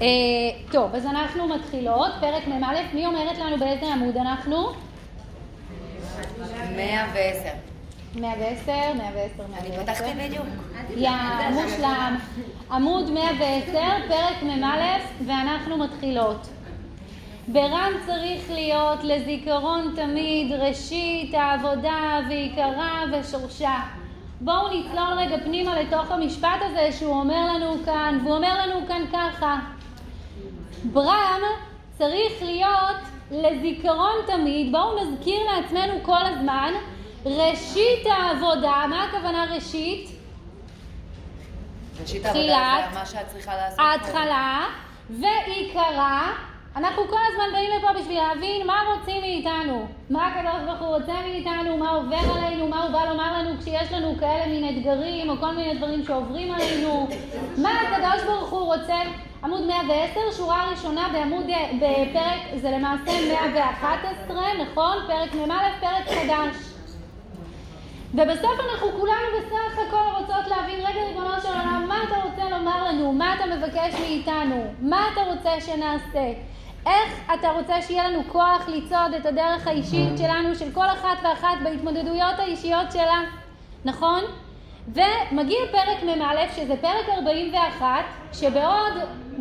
אה, טוב, אז אנחנו מתחילות, פרק מ"א, מי אומרת לנו באיזה עמוד אנחנו? 110. 110, 110, 110. אני פתחתי בדיוק. יא, מושלם. עמוד 110, פרק מ"א, ואנחנו מתחילות. ברם צריך להיות לזיכרון תמיד ראשית העבודה ועיקרה ושורשה. בואו נצלול רגע פנימה לתוך המשפט הזה שהוא אומר לנו כאן, והוא אומר לנו כאן ככה: ברם צריך להיות לזיכרון תמיד, בואו נזכיר לעצמנו כל הזמן, ראשית העבודה, מה הכוונה ראשית? ראשית העבודה זה מה שאת צריכה לעשות. ההתחלה ועיקרה. אנחנו כל הזמן באים לפה בשביל להבין מה רוצים מאיתנו, מה הקדוש ברוך הוא רוצה מאיתנו, מה עובר עלינו, מה הוא בא לומר לנו כשיש לנו כאלה מין אתגרים או כל מיני דברים שעוברים עלינו, מה הקדוש ברוך הוא רוצה. עמוד 110, שורה ראשונה בעמוד, בפרק, זה למעשה 111, נכון? פרק מ"א, פרק חדש. ובסוף אנחנו כולנו בסך הכל רוצות להבין, רגע ריבונו של עולם, מה אתה רוצה לומר לנו? מה אתה מבקש מאיתנו? מה אתה רוצה שנעשה? איך אתה רוצה שיהיה לנו כוח לצעוד את הדרך האישית שלנו, של כל אחת ואחת בהתמודדויות האישיות שלה, נכון? ומגיע פרק מ"א, שזה פרק 41, שבעוד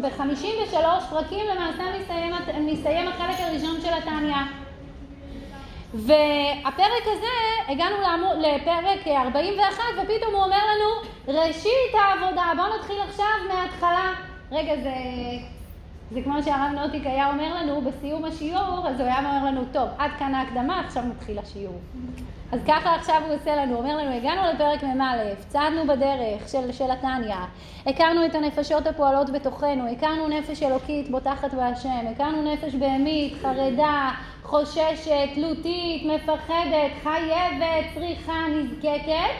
ב-53 פרקים למעשה מסתיים, מסתיים החלק הראשון של התניא. והפרק הזה, הגענו לעמוד, לפרק 41, ופתאום הוא אומר לנו, ראשית העבודה, בואו נתחיל עכשיו מההתחלה. רגע, זה, זה כמו שהרב נוטיק היה אומר לנו בסיום השיעור, אז הוא היה אומר לנו, טוב, עד כאן ההקדמה, עכשיו מתחיל השיעור. אז ככה עכשיו הוא עושה לנו, הוא אומר לנו, הגענו לפרק מ"א, צעדנו בדרך של, של התניא, הכרנו את הנפשות הפועלות בתוכנו, הכרנו נפש אלוקית בוטחת בהשם, הכרנו נפש בהמית, חרדה, חוששת, תלותית, מפחדת, חייבת, צריכה, נזקקת.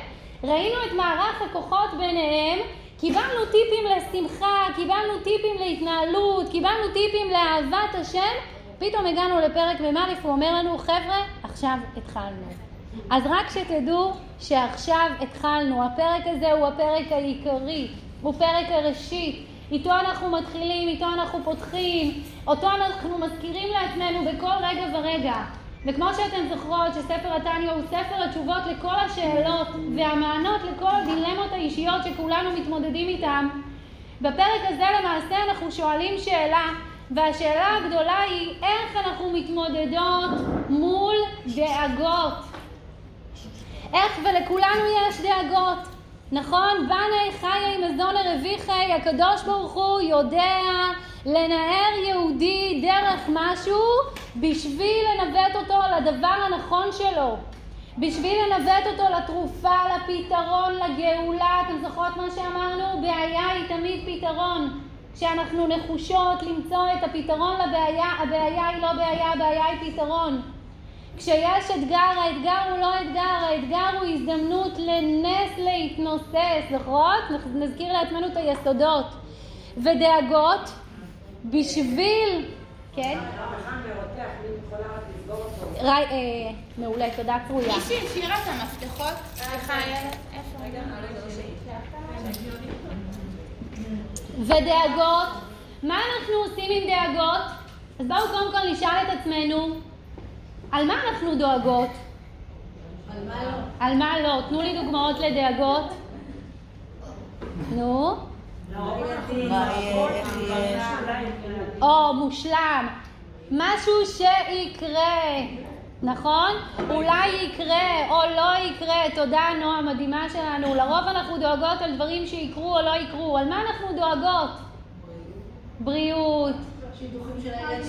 ראינו את מערך הכוחות ביניהם, קיבלנו טיפים לשמחה, קיבלנו טיפים להתנהלות, קיבלנו טיפים לאהבת השם, פתאום הגענו לפרק מ"א, הוא אומר לנו, חבר'ה, עכשיו התחלנו. אז רק שתדעו שעכשיו התחלנו, הפרק הזה הוא הפרק העיקרי, הוא פרק הראשית, איתו אנחנו מתחילים, איתו אנחנו פותחים, אותו אנחנו מזכירים לעצמנו בכל רגע ורגע. וכמו שאתן זוכרות שספר התניא הוא ספר התשובות לכל השאלות והמענות לכל הדילמות האישיות שכולנו מתמודדים איתן, בפרק הזה למעשה אנחנו שואלים שאלה, והשאלה הגדולה היא איך אנחנו מתמודדות מול דאגות. איך ולכולנו יש דאגות, נכון? בני חי עם מזון לרוויחי, הקדוש ברוך הוא יודע לנער יהודי דרך משהו בשביל לנווט אותו לדבר הנכון שלו, בשביל לנווט אותו לתרופה, לפתרון, לגאולה. אתם זוכרות מה שאמרנו? בעיה היא תמיד פתרון. כשאנחנו נחושות למצוא את הפתרון לבעיה, הבעיה היא לא בעיה, הבעיה היא פתרון. כשיש אתגר, האתגר הוא לא אתגר, האתגר הוא הזדמנות לנס להתנוסס, זוכרות? נזכיר לעצמנו את היסודות. ודאגות, בשביל... כן? מעולה, תודה קרויה. מישהי השאירה את המפתחות? סליחה, איפה? ודאגות, מה אנחנו עושים עם דאגות? אז בואו קודם כל נשאל את עצמנו, על מה אנחנו דואגות? על מה לא? על מה לא? תנו לי דוגמאות לדאגות. נו. או, מושלם. משהו שיקרה, נכון? אולי יקרה או לא יקרה. תודה, נועה המדהימה שלנו. לרוב אנחנו דואגות על דברים שיקרו או לא יקרו. על מה אנחנו דואגות? בריאות.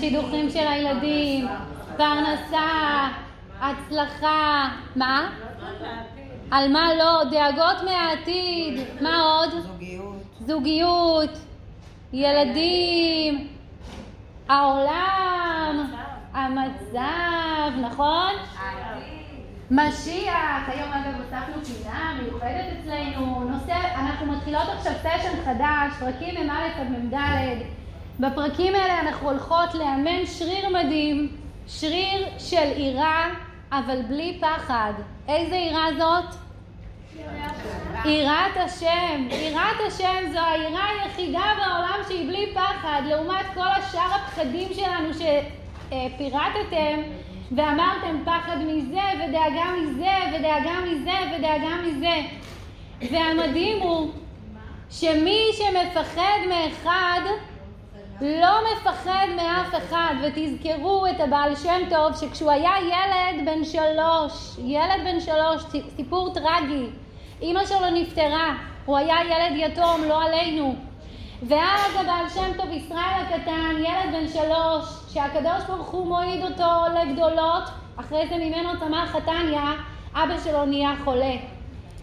שידוכים של הילדים. פרנסה, הצלחה, מה? על מה לא? דאגות מהעתיד, מה עוד? זוגיות. זוגיות, ילדים, העולם, המצב, נכון? משיח, היום אגב הוספנו פינה מיוחדת אצלנו, נושא, אנחנו מתחילות עכשיו סשן חדש, פרקים מ"א עד מ"ד, בפרקים האלה אנחנו הולכות לאמן שריר מדהים, שריר של יראה, אבל בלי פחד. איזה יראה זאת? יראת השם, יראת השם זו היראה היחידה בעולם שהיא בלי פחד, לעומת כל השאר הפחדים שלנו שפירטתם ואמרתם פחד מזה ודאגה מזה ודאגה מזה ודאגה מזה. והמדהים הוא שמי שמפחד מאחד לא מפחד מאף אחד, ותזכרו את הבעל שם טוב שכשהוא היה ילד בן שלוש, ילד בן שלוש, סיפור טרגי, אימא שלו נפטרה, הוא היה ילד יתום, לא עלינו. ואז הבעל שם טוב ישראל הקטן, ילד בן שלוש, שהקדוש ברוך הוא מועיד אותו לגדולות, אחרי זה ממנו צמח חתניה, אבא שלו נהיה חולה.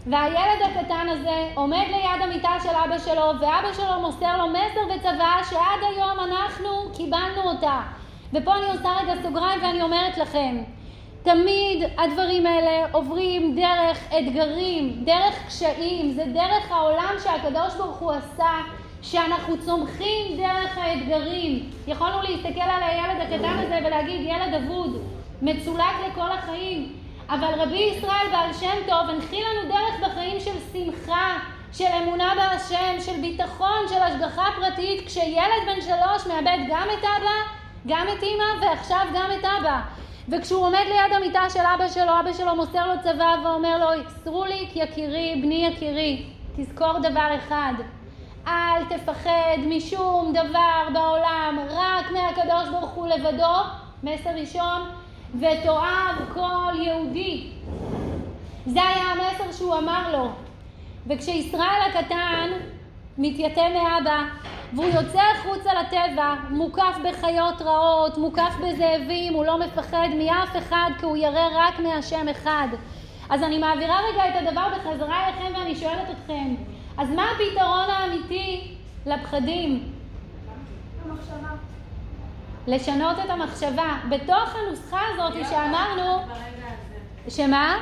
והילד הקטן הזה עומד ליד המיטה של אבא שלו, ואבא שלו מוסר לו מסר וצוואה שעד היום אנחנו קיבלנו אותה. ופה אני עושה רגע סוגריים ואני אומרת לכם, תמיד הדברים האלה עוברים דרך אתגרים, דרך קשיים, זה דרך העולם שהקדוש ברוך הוא עשה, שאנחנו צומחים דרך האתגרים. יכולנו להסתכל על הילד הקטן הזה ולהגיד ילד אבוד, מצולק לכל החיים, אבל רבי ישראל בעל שם טוב הנחיל לנו דרך בחיים של שמחה, של אמונה בהשם, של ביטחון, של השגחה פרטית, כשילד בן שלוש מאבד גם את אבא, גם את אימא ועכשיו גם את אבא. וכשהוא עומד ליד המיטה של אבא שלו, אבא שלו מוסר לו צבא ואומר לו, סרוליק יקירי, בני יקירי, תזכור דבר אחד, אל תפחד משום דבר בעולם, רק מהקדוש ברוך הוא לבדו, מסר ראשון, ותאהב כל יהודי. זה היה המסר שהוא אמר לו. וכשישראל הקטן מתייתם מאבא, והוא יוצא החוצה לטבע, מוקף בחיות רעות, מוקף בזאבים, הוא לא מפחד מאף אחד כי הוא ירא רק מהשם אחד. אז אני מעבירה רגע את הדבר בחזרה אליכם ואני שואלת אתכם, אז מה הפתרון האמיתי לפחדים? לשנות את המחשבה. בתוך הנוסחה הזאת שאמרנו... שמה?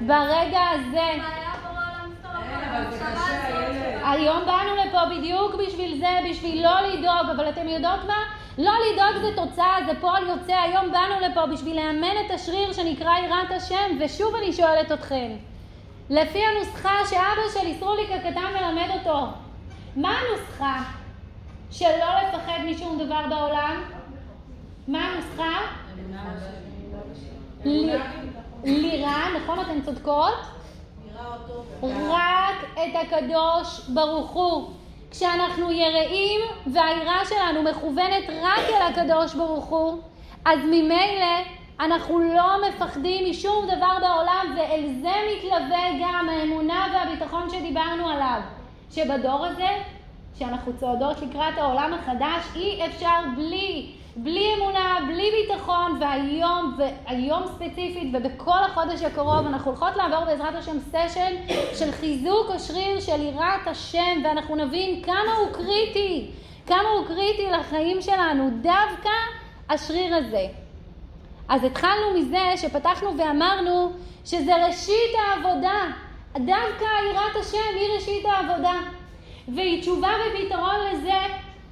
ברגע הזה. היום באנו לפה בדיוק בשביל זה, בשביל לא לדאוג, אבל אתם יודעות מה? לא לדאוג זה תוצאה, זה פועל יוצא. היום באנו לפה בשביל לאמן את השריר שנקרא יראת השם, ושוב אני שואלת אתכם, לפי הנוסחה שאבא שלי, סרוליק הקטן, מלמד אותו, מה הנוסחה? שלא לפחד משום דבר בעולם? מה הנוסחה? לירה, נכון אתן צודקות? רק את הקדוש ברוך הוא. כשאנחנו יראים והיראה שלנו מכוונת רק אל הקדוש ברוך הוא, אז ממילא אנחנו לא מפחדים משום דבר בעולם, ואל זה מתלווה גם האמונה והביטחון שדיברנו עליו. שבדור הזה שאנחנו צועדות לקראת העולם החדש, אי אפשר בלי, בלי אמונה, בלי ביטחון, והיום, והיום ספציפית ובכל החודש הקרוב אנחנו הולכות לעבור בעזרת השם סשן של חיזוק השריר של יראת השם, ואנחנו נבין כמה הוא קריטי, כמה הוא קריטי לחיים שלנו, דווקא השריר הזה. אז התחלנו מזה שפתחנו ואמרנו שזה ראשית העבודה, דווקא יראת השם היא ראשית העבודה. והיא תשובה ופתרון לזה,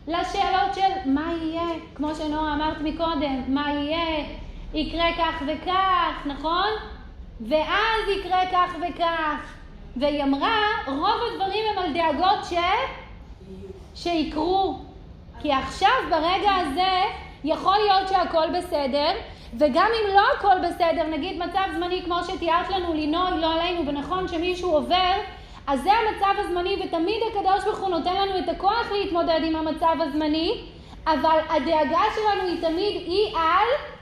לשאלות של מה יהיה, כמו שנועה אמרת מקודם, מה יהיה, יקרה כך וכך, נכון? ואז יקרה כך וכך. והיא אמרה, רוב הדברים הם על דאגות ש... שיקרו. כי עכשיו, ברגע הזה, יכול להיות שהכל בסדר, וגם אם לא הכל בסדר, נגיד מצב זמני כמו שתיארת לנו, לינוי, לא עלינו, ונכון שמישהו עובר, אז זה המצב הזמני, ותמיד הקדוש ברוך הוא נותן לנו את הכוח להתמודד עם המצב הזמני, אבל הדאגה שלנו היא תמיד היא על...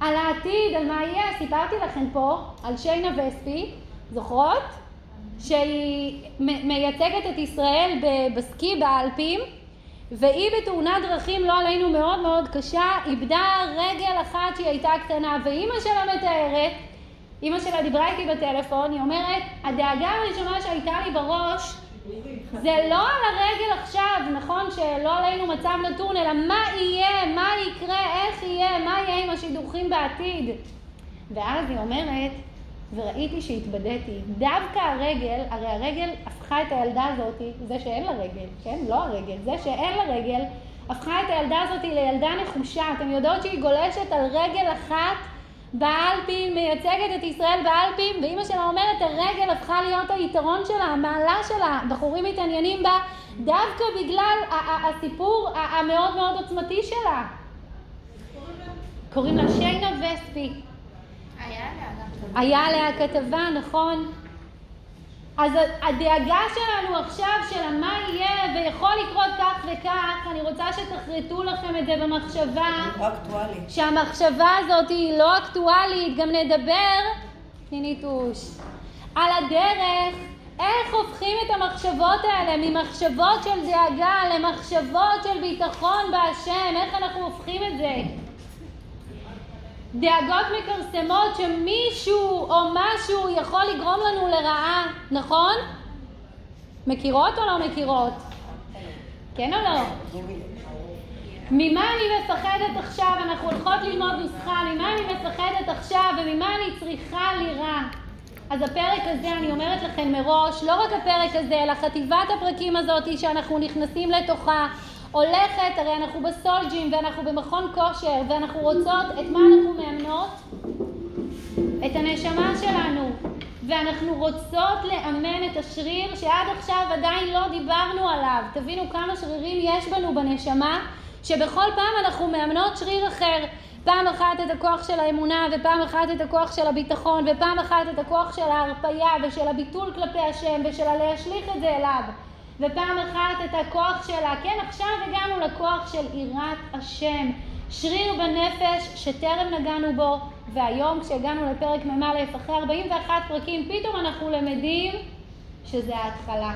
על העתיד, על מה יהיה. סיפרתי לכם פה על שיינה וספי, זוכרות? שהיא מייצגת את ישראל בסקי באלפים, והיא בתאונת דרכים, לא עלינו, מאוד מאוד קשה, איבדה רגל אחת שהיא הייתה קטנה, ואימא שלה מתארת אימא שלה דיברה איתי בטלפון, היא אומרת, הדאגה הראשונה שהייתה לי בראש זה לא על הרגל עכשיו, נכון שלא עלינו מצב נתון, אלא מה יהיה, מה יקרה, איך יהיה, מה יהיה עם השידוכים בעתיד. ואז היא אומרת, וראיתי שהתבדיתי, דווקא הרגל, הרי הרגל הפכה את הילדה הזאת, זה שאין לה רגל, כן? לא הרגל, זה שאין לה רגל, הפכה את הילדה הזאת לילדה נחושה. אתם יודעות שהיא גולשת על רגל אחת באלפים, מייצגת את ישראל באלפים, ואימא שלה אומרת, הרגל הפכה להיות היתרון שלה, המעלה שלה, בחורים מתעניינים בה, דווקא בגלל הסיפור המאוד מאוד עוצמתי שלה. קוראים לה שיינה וספי. היה עליה כתבה, נכון? אז הדאגה שלנו עכשיו של מה יהיה ויכול לקרות כך וכך, אני רוצה שתחרטו לכם את זה במחשבה. לא אקטואלי. שהמחשבה הזאת היא לא אקטואלית, גם נדבר, תני ניטוש, על הדרך, איך הופכים את המחשבות האלה ממחשבות של דאגה למחשבות של ביטחון בהשם, איך אנחנו הופכים את זה. דאגות מכרסמות שמישהו או משהו יכול לגרום לנו לרעה, נכון? מכירות או לא מכירות? כן או לא? ממה אני מפחדת עכשיו? אנחנו הולכות ללמוד נוסחה, ממה אני מפחדת עכשיו וממה אני צריכה לירה? אז הפרק הזה, אני אומרת לכם מראש, לא רק הפרק הזה, אלא חטיבת הפרקים הזאת שאנחנו נכנסים לתוכה, הולכת, הרי אנחנו בסולג'ים ואנחנו במכון כושר ואנחנו רוצות, את מה אנחנו מאמנות? את הנשמה שלנו. ואנחנו רוצות לאמן את השריר שעד עכשיו עדיין לא דיברנו עליו. תבינו כמה שרירים יש בנו בנשמה, שבכל פעם אנחנו מאמנות שריר אחר. פעם אחת את הכוח של האמונה, ופעם אחת את הכוח של הביטחון, ופעם אחת את הכוח של ההרפייה ושל הביטול כלפי השם ושל הלהשליך את זה אליו. ופעם אחת את הכוח שלה. כן, עכשיו הגענו לכוח של יראת השם. שריר בנפש שטרם נגענו בו, והיום כשהגענו לפרק מ"א, אחרי 41 פרקים, פתאום אנחנו למדים שזה ההתחלה.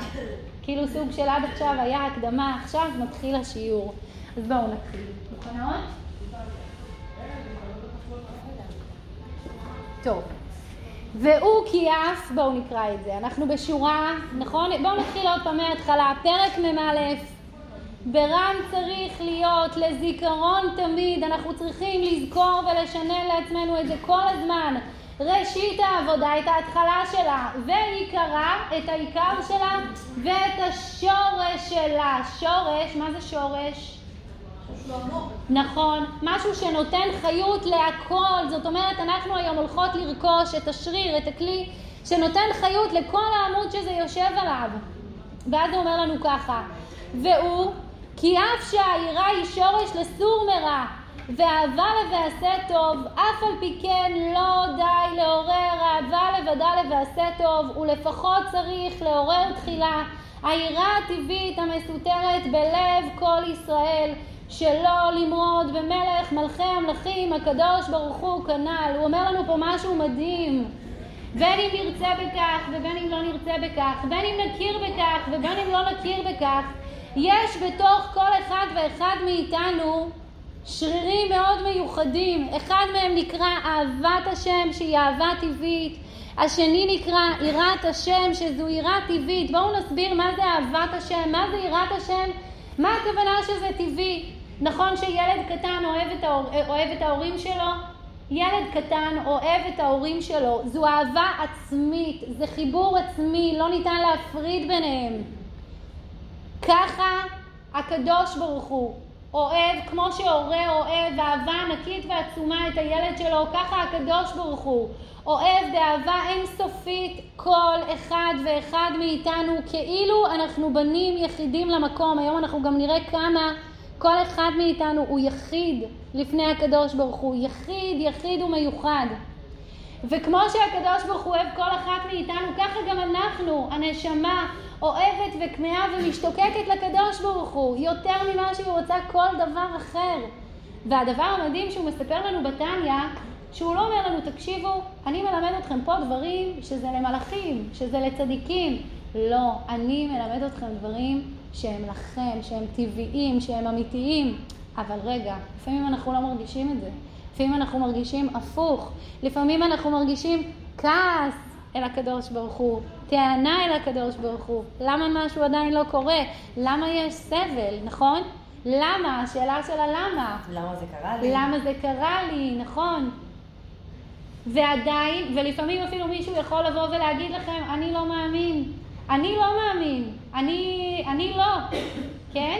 כאילו סוג של עד עכשיו היה הקדמה, עכשיו מתחיל השיעור. אז בואו נתחיל. מוכנות? טוב. והוא כי אף, בואו נקרא את זה, אנחנו בשורה, נכון? בואו נתחיל עוד פעם מההתחלה, פרק מ"א, ברם צריך להיות לזיכרון תמיד, אנחנו צריכים לזכור ולשנן לעצמנו את זה כל הזמן. ראשית העבודה, את ההתחלה שלה, ועיקרה, את העיקר שלה, ואת השורש שלה. שורש, מה זה שורש? נכון, משהו שנותן חיות להכל, זאת אומרת אנחנו היום הולכות לרכוש את השריר, את הכלי שנותן חיות לכל העמוד שזה יושב עליו. ואז הוא אומר לנו ככה, והוא כי אף שהעירה היא שורש לסור מרע ואהבה לבעשה טוב, אף על פי כן לא די לעורר אהבה לבדה לבעשה טוב, ולפחות צריך לעורר תחילה העירה הטבעית המסותרת בלב כל ישראל, שלא למרוד במלך מלכי המלכים הקדוש ברוך הוא כנ"ל. הוא אומר לנו פה משהו מדהים. בין אם נרצה בכך ובין אם לא נרצה בכך, בין אם נכיר בכך ובין אם לא נכיר בכך, יש בתוך כל אחד ואחד מאיתנו שרירים מאוד מיוחדים. אחד מהם נקרא אהבת השם שהיא אהבה טבעית, השני נקרא יראת השם שזו יראה טבעית. בואו נסביר מה זה אהבת השם, מה זה יראת השם, מה הכוונה שזה טבעי. נכון שילד קטן אוהב את, ההור, אוהב את ההורים שלו? ילד קטן אוהב את ההורים שלו, זו אהבה עצמית, זה חיבור עצמי, לא ניתן להפריד ביניהם. ככה הקדוש ברוך הוא אוהב, כמו שהורה אוהב אהבה ענקית ועצומה את הילד שלו, ככה הקדוש ברוך הוא אוהב באהבה אינסופית כל אחד ואחד מאיתנו, כאילו אנחנו בנים יחידים למקום. היום אנחנו גם נראה כמה כל אחד מאיתנו הוא יחיד לפני הקדוש ברוך הוא, יחיד, יחיד ומיוחד. וכמו שהקדוש ברוך הוא אוהב כל אחת מאיתנו, ככה גם אנחנו, הנשמה, אוהבת וכמהה ומשתוקקת לקדוש ברוך הוא, יותר ממה שהיא רוצה כל דבר אחר. והדבר המדהים שהוא מספר לנו בתניא, שהוא לא אומר לנו, תקשיבו, אני מלמד אתכם פה דברים שזה למלאכים, שזה לצדיקים. לא, אני מלמד אתכם דברים שהם לכם, שהם טבעיים, שהם אמיתיים. אבל רגע, לפעמים אנחנו לא מרגישים את זה. לפעמים אנחנו מרגישים הפוך. לפעמים אנחנו מרגישים כעס אל הקדוש ברוך הוא, טענה אל הקדוש ברוך הוא. למה משהו עדיין לא קורה? למה יש סבל, נכון? למה? השאלה של הלמה. למה זה קרה לי? למה זה קרה לי, נכון. ועדיין, ולפעמים אפילו מישהו יכול לבוא ולהגיד לכם, אני לא מאמין. אני לא מאמין, אני, אני לא, כן?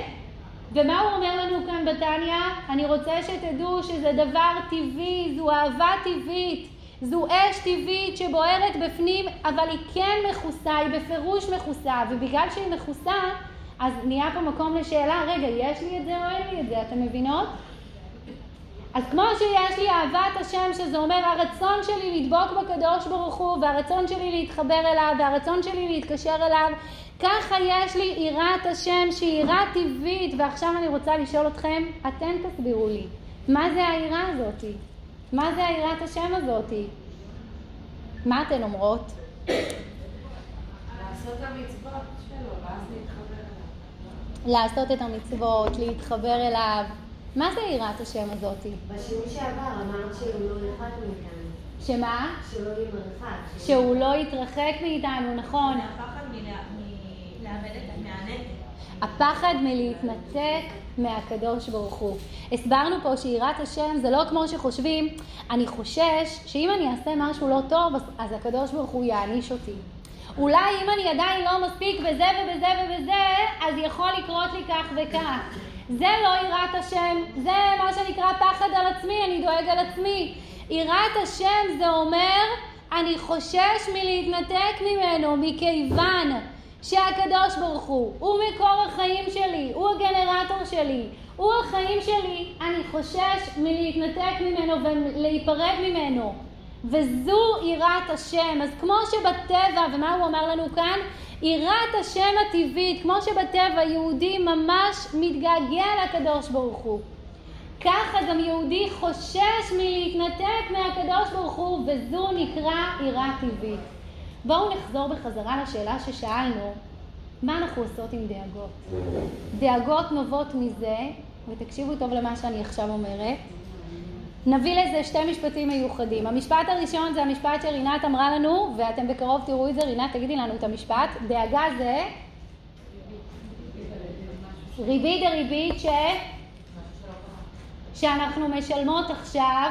ומה הוא אומר לנו כאן בתניא? אני רוצה שתדעו שזה דבר טבעי, זו אהבה טבעית, זו אש טבעית שבוערת בפנים, אבל היא כן מכוסה, היא בפירוש מכוסה, ובגלל שהיא מכוסה, אז נהיה פה מקום לשאלה, רגע, יש לי את זה או אין לי את זה, אתם מבינות? אז כמו שיש לי אהבת השם, שזה אומר הרצון שלי לדבוק בקדוש ברוך הוא, והרצון שלי להתחבר אליו, והרצון שלי להתקשר אליו, ככה יש לי יראת השם שהיא יראה טבעית, ועכשיו אני רוצה לשאול אתכם, אתם תסבירו לי, מה זה היראה הזאתי? מה זה היראת השם הזאתי? מה אתן אומרות? לעשות את המצוות שלו, ואז להתחבר אליו. לעשות את המצוות, להתחבר אליו. מה זה יראת השם הזאתי? בשיעור שעבר אמרת שהוא לא ירחק מאיתנו, שמה? שלא יהיה מרחק. שהוא לא יתרחק מאיתנו, נכון. הפחד מלאבד את מהנטל. הפחד מלהתנתק מהקדוש ברוך הוא. הסברנו פה שיראת השם זה לא כמו שחושבים, אני חושש שאם אני אעשה משהו לא טוב, אז- אז הקדוש ברוך הוא יעניש אותי. אולי אם אני עדיין לא מספיק בזה ובזה ובזה, אז יכול לקרות לי כך וכך. זה לא יראת השם, זה מה שנקרא פחד על עצמי, אני דואג על עצמי. יראת השם זה אומר, אני חושש מלהתנתק ממנו, מכיוון שהקדוש ברוך הוא, הוא מקור החיים שלי, הוא הגנרטור שלי, הוא החיים שלי, אני חושש מלהתנתק ממנו ולהיפרד ממנו. וזו יראת השם. אז כמו שבטבע, ומה הוא אמר לנו כאן? יראת השם הטבעית, כמו שבטבע יהודי ממש מתגעגע לקדוש ברוך הוא. ככה גם יהודי חושש מלהתנתק מהקדוש ברוך הוא, וזו נקרא יראה טבעית. בואו נחזור בחזרה לשאלה ששאלנו, מה אנחנו עושות עם דאגות? דאגות נובעות מזה, ותקשיבו טוב למה שאני עכשיו אומרת, נביא לזה שתי משפטים מיוחדים. המשפט הראשון זה המשפט שרינת אמרה לנו, ואתם בקרוב תראו את זה, רינת תגידי לנו את המשפט, דאגה זה ריבית דריבית ש... שאנחנו משלמות עכשיו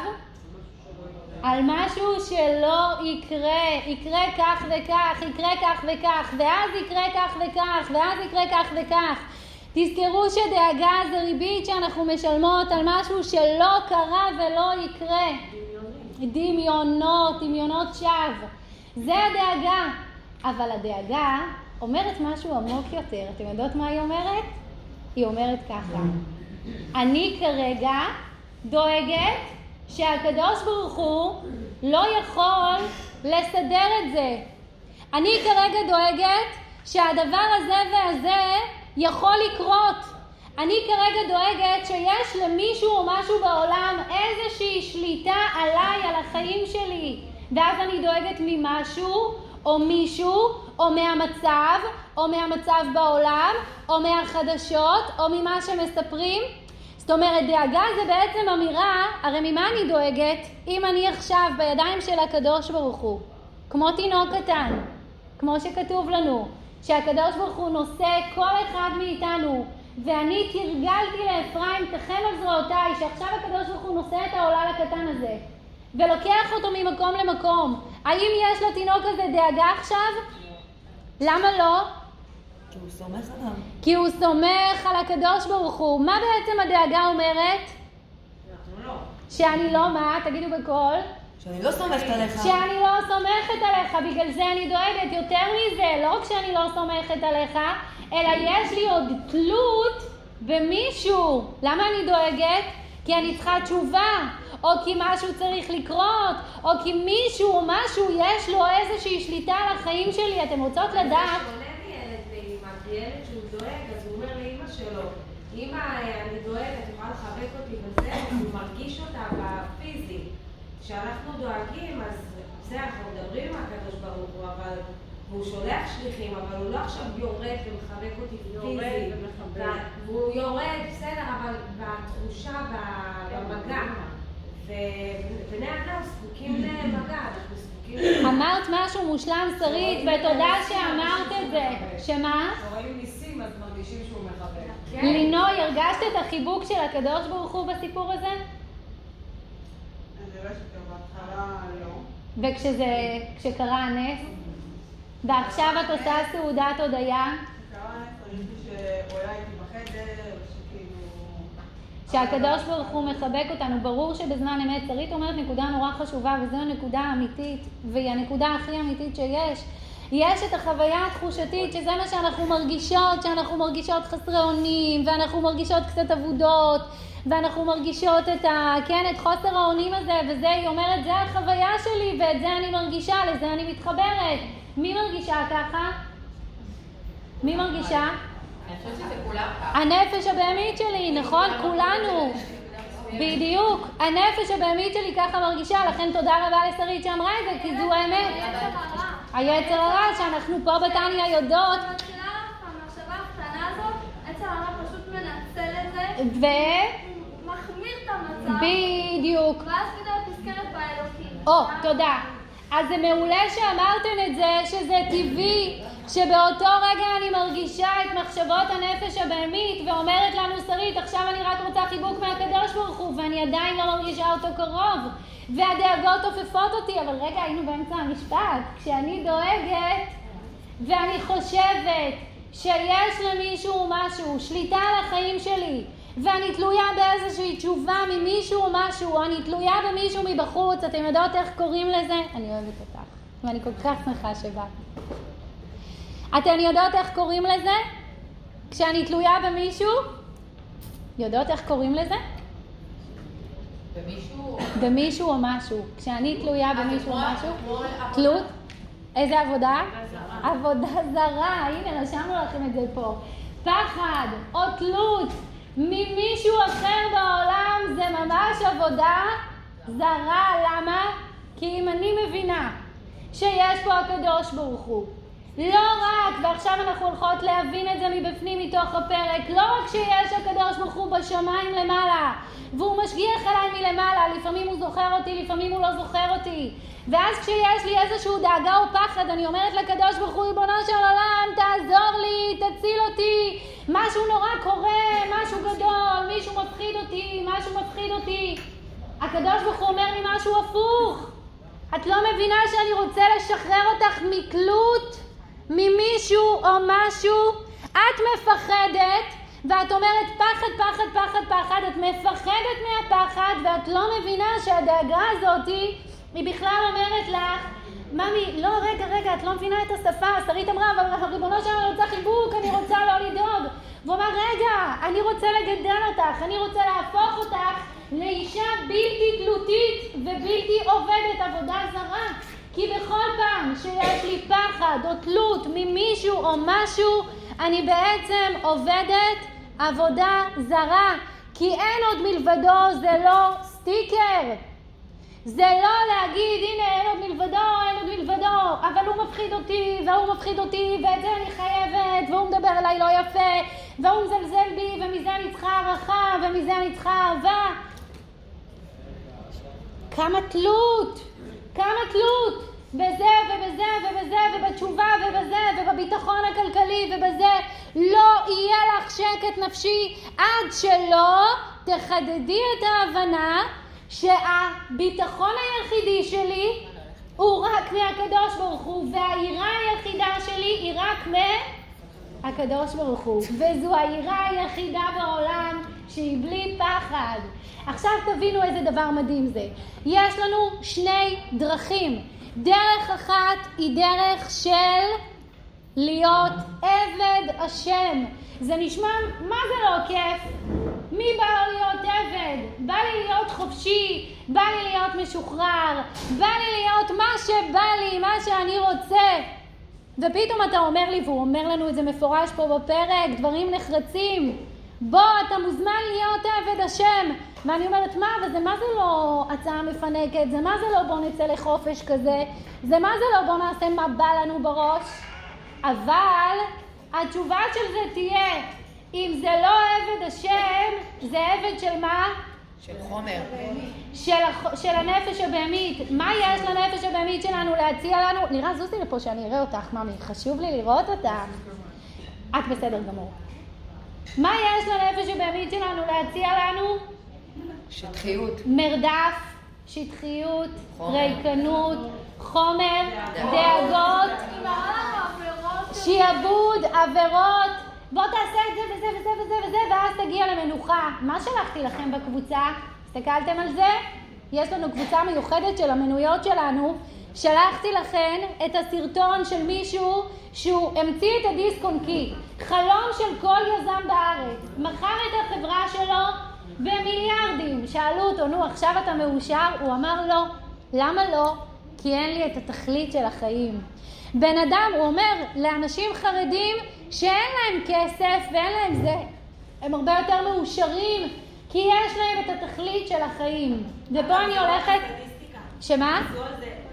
על משהו שלא יקרה, יקרה כך וכך, יקרה כך וכך, ואז יקרה כך וכך, ואז יקרה כך וכך. תזכרו שדאגה זה ריבית שאנחנו משלמות על משהו שלא קרה ולא יקרה. דמיונות, דמיונות שווא. זה הדאגה. אבל הדאגה אומרת משהו עמוק יותר. אתם יודעות מה היא אומרת? היא אומרת ככה: אני כרגע דואגת שהקדוש ברוך הוא לא יכול לסדר את זה. אני כרגע דואגת שהדבר הזה והזה יכול לקרות. אני כרגע דואגת שיש למישהו או משהו בעולם איזושהי שליטה עליי, על החיים שלי. ואז אני דואגת ממשהו, או מישהו, או מהמצב, או מהמצב בעולם, או מהחדשות, או ממה שמספרים. זאת אומרת, דאגה זה בעצם אמירה, הרי ממה אני דואגת? אם אני עכשיו בידיים של הקדוש ברוך הוא, כמו תינוק קטן, כמו שכתוב לנו, שהקדוש ברוך הוא נושא כל אחד מאיתנו, ואני תרגלתי לאפרים תחם על זרועותיי, שעכשיו הקדוש ברוך הוא נושא את העולל הקטן הזה, ולוקח אותו ממקום למקום. האם יש לתינוק הזה דאגה עכשיו? למה לא? כי הוא סומך עליו. כי הוא סומך על הקדוש ברוך הוא. מה בעצם הדאגה אומרת? שאני לא מה? תגידו בקול. שאני לא סומכת עליך. שאני לא סומכת עליך, בגלל זה אני דואגת. יותר מזה, לא רק שאני לא סומכת עליך, אלא יש לי עוד תלות במישהו. למה אני דואגת? כי אני צריכה תשובה, או כי משהו צריך לקרות, או כי מישהו או משהו יש לו איזושהי שליטה על החיים שלי. אתם רוצות לדעת? זה שונה מילד באימא, כי ילד שהוא דואג, אז הוא אומר לאימא שלו, אמא, אני דואג, את יכולה לחבק אותי וזה, הוא מרגיש אותה בפיזי. כשאנחנו דואגים, אז זה, אנחנו מדברים עם הקדוש ברוך הוא, אבל... והוא שולח שליחים, אבל הוא לא עכשיו יורד ומחבק אותי יורד פיזית. ומחבק. ו- והוא יורד, בסדר, אבל בתחושה, במגע. ובני אדם זקוקים למגע, אנחנו זקוקים... אמרת משהו מושלם שרית, ותודה שאמרת את זה. שמה? רואים ניסים אז מרגישים שהוא מחבק. כן. לינוי, הרגשת את החיבוק של הקדוש ברוך הוא בסיפור הזה? אני רואה לא. וכשזה, כשקרה הנס? ועכשיו את עושה סעודת הודיה? שהקדוש ברוך הוא מחבק אותנו, ברור שבזמן אמת, שרית אומרת נקודה נורא חשובה, וזו הנקודה האמיתית, והיא הנקודה הכי אמיתית שיש. יש את החוויה התחושתית, שזה מה שאנחנו מרגישות, שאנחנו מרגישות חסרי אונים, ואנחנו מרגישות קצת אבודות, ואנחנו מרגישות את ה... כן, את חוסר האונים הזה, וזה, היא אומרת, זה החוויה שלי, ואת זה אני מרגישה, לזה אני מתחברת. מי מרגישה ככה? מי מרגישה? אני חושבת שזה כולם ככה. הנפש הבהמית שלי, נכון? כולנו. בדיוק. הנפש הבהמית שלי ככה מרגישה, לכן תודה רבה לשרית שאמרה את זה, כי זו האמת. היצר הרע, שאנחנו פה בתניא יודעות, המחשבה הקטנה הזאת, עצם הרע פשוט מנצל את זה, ו... המצב, בדיוק. ואז את נזכרת באלוקים. או, תודה. אז זה מעולה שאמרתן את זה, שזה טבעי, שבאותו רגע אני מרגישה את מחשבות הנפש הבהמית, ואומרת לנו שרית, עכשיו אני רק רוצה חיבוק מהקדוש ברוך הוא, ואני עדיין לא מרגישה אותו קרוב, והדאגות עופפות אותי, אבל רגע, היינו באמצע המשפט, כשאני דואגת, ואני חושבת שיש למישהו משהו, שליטה על החיים שלי, ואני תלויה באיזושהי תשובה ממישהו או משהו, או אני תלויה במישהו מבחוץ, אתם יודעות איך קוראים לזה? אני אוהבת אותך, ואני כל כך שמחה שבאת. אתן יודעות איך קוראים לזה? כשאני תלויה במישהו? יודעות איך קוראים לזה? ומישהו... במישהו או משהו. כשאני תלויה במישהו או משהו? תלות? איזה עבודה? עבודה זרה, הנה רשמנו לכם את זה פה. פחד או תלות ממישהו אחר בעולם זה ממש עבודה זרה. למה? כי אם אני מבינה שיש פה הקדוש ברוך הוא, לא רק, ועכשיו אנחנו הולכות להבין את זה מבפנים מתוך הפרק, לא רק שיש הקדוש ברוך הוא בשמיים למעלה, והוא משגיח עליי מלמעלה, לפעמים הוא זוכר אותי, לפעמים הוא לא זוכר אותי. ואז כשיש לי איזשהו דאגה או פחד, אני אומרת לקדוש ברוך הוא, ריבונו של עולם, תעזור לי, תציל אותי, משהו נורא קורה, משהו גדול, מישהו מפחיד אותי, משהו מפחיד אותי. הקדוש ברוך הוא אומר לי משהו הפוך. את לא מבינה שאני רוצה לשחרר אותך מתלות או משהו? את מפחדת ואת אומרת פחד, פחד, פחד, פחד, את מפחדת מהפחד ואת לא מבינה שהדאגה הזאתי היא בכלל אומרת לך ממי, לא, רגע, רגע, את לא מבינה את השפה, שרית אמרה, אבל ריבונו שלנו, אני רוצה חיבוק, אני רוצה לא לדאוג. והוא אמר, רגע, אני רוצה לגדל אותך, אני רוצה להפוך אותך לאישה בלתי תלותית ובלתי עובדת עבודה זרה. כי בכל פעם שיש לי פחד או תלות ממישהו או משהו, אני בעצם עובדת עבודה זרה. כי אין עוד מלבדו, זה לא סטיקר. זה לא להגיד, הנה, אין עוד מלבדו, אין עוד מלבדו, אבל הוא מפחיד אותי, והוא מפחיד אותי, ואת זה אני חייבת, והוא מדבר אליי לא יפה, והוא מזלזל בי, ומזה אני צריכה הערכה, ומזה אני צריכה אהבה. כמה תלות, כמה תלות בזה ובזה ובזה ובתשובה ובזה ובביטחון הכלכלי ובזה. לא יהיה לך שקט נפשי עד שלא תחדדי את ההבנה שהביטחון היחידי שלי הוא רק מהקדוש ברוך הוא והיראה היחידה שלי היא רק מהקדוש ברוך הוא. וזו היראה היחידה בעולם שהיא בלי פחד עכשיו תבינו איזה דבר מדהים זה. יש לנו שני דרכים. דרך אחת היא דרך של להיות עבד השם. זה נשמע, מה זה לא כיף? מי בא לו להיות עבד? בא לי להיות חופשי, בא לי להיות משוחרר, בא לי להיות מה שבא לי, מה שאני רוצה. ופתאום אתה אומר לי, והוא אומר לנו את זה מפורש פה בפרק, דברים נחרצים. בוא, אתה מוזמן להיות עבד השם. ואני אומרת, מה, וזה מה זה לא הצעה מפנקת? זה מה זה לא בוא נצא לחופש כזה? זה מה זה לא בוא נעשה מה בא לנו בראש? אבל התשובה של זה תהיה, אם זה לא עבד השם, זה עבד של מה? של חומר. של. של הנפש הבהמית. מה יש לנפש הבהמית שלנו להציע לנו? לירה, זוזי לפה שאני אראה אותך, ממי. חשוב לי לראות אותך. את בסדר גמור. מה יש לנפש הבהמית שלנו להציע לנו? שטחיות. מרדף, שטחיות. ריקנות, חומר, דאגות. שיעבוד, עבירות, בוא תעשה את זה וזה וזה וזה וזה, ואז תגיע למנוחה. מה שלחתי לכם בקבוצה? הסתכלתם על זה? יש לנו קבוצה מיוחדת של המנויות שלנו. שלחתי לכם את הסרטון של מישהו שהוא המציא את הדיסק און קי. חלום של כל יזם בארץ. מכר את החברה שלו במיליארדים. שאלו אותו, נו, עכשיו אתה מאושר? הוא אמר לא. למה לא? כי אין לי את התכלית של החיים. בן אדם, הוא אומר לאנשים חרדים שאין להם כסף ואין להם זה, הם הרבה יותר מאושרים כי יש להם את התכלית של החיים. ופה אני הולכת... שמה?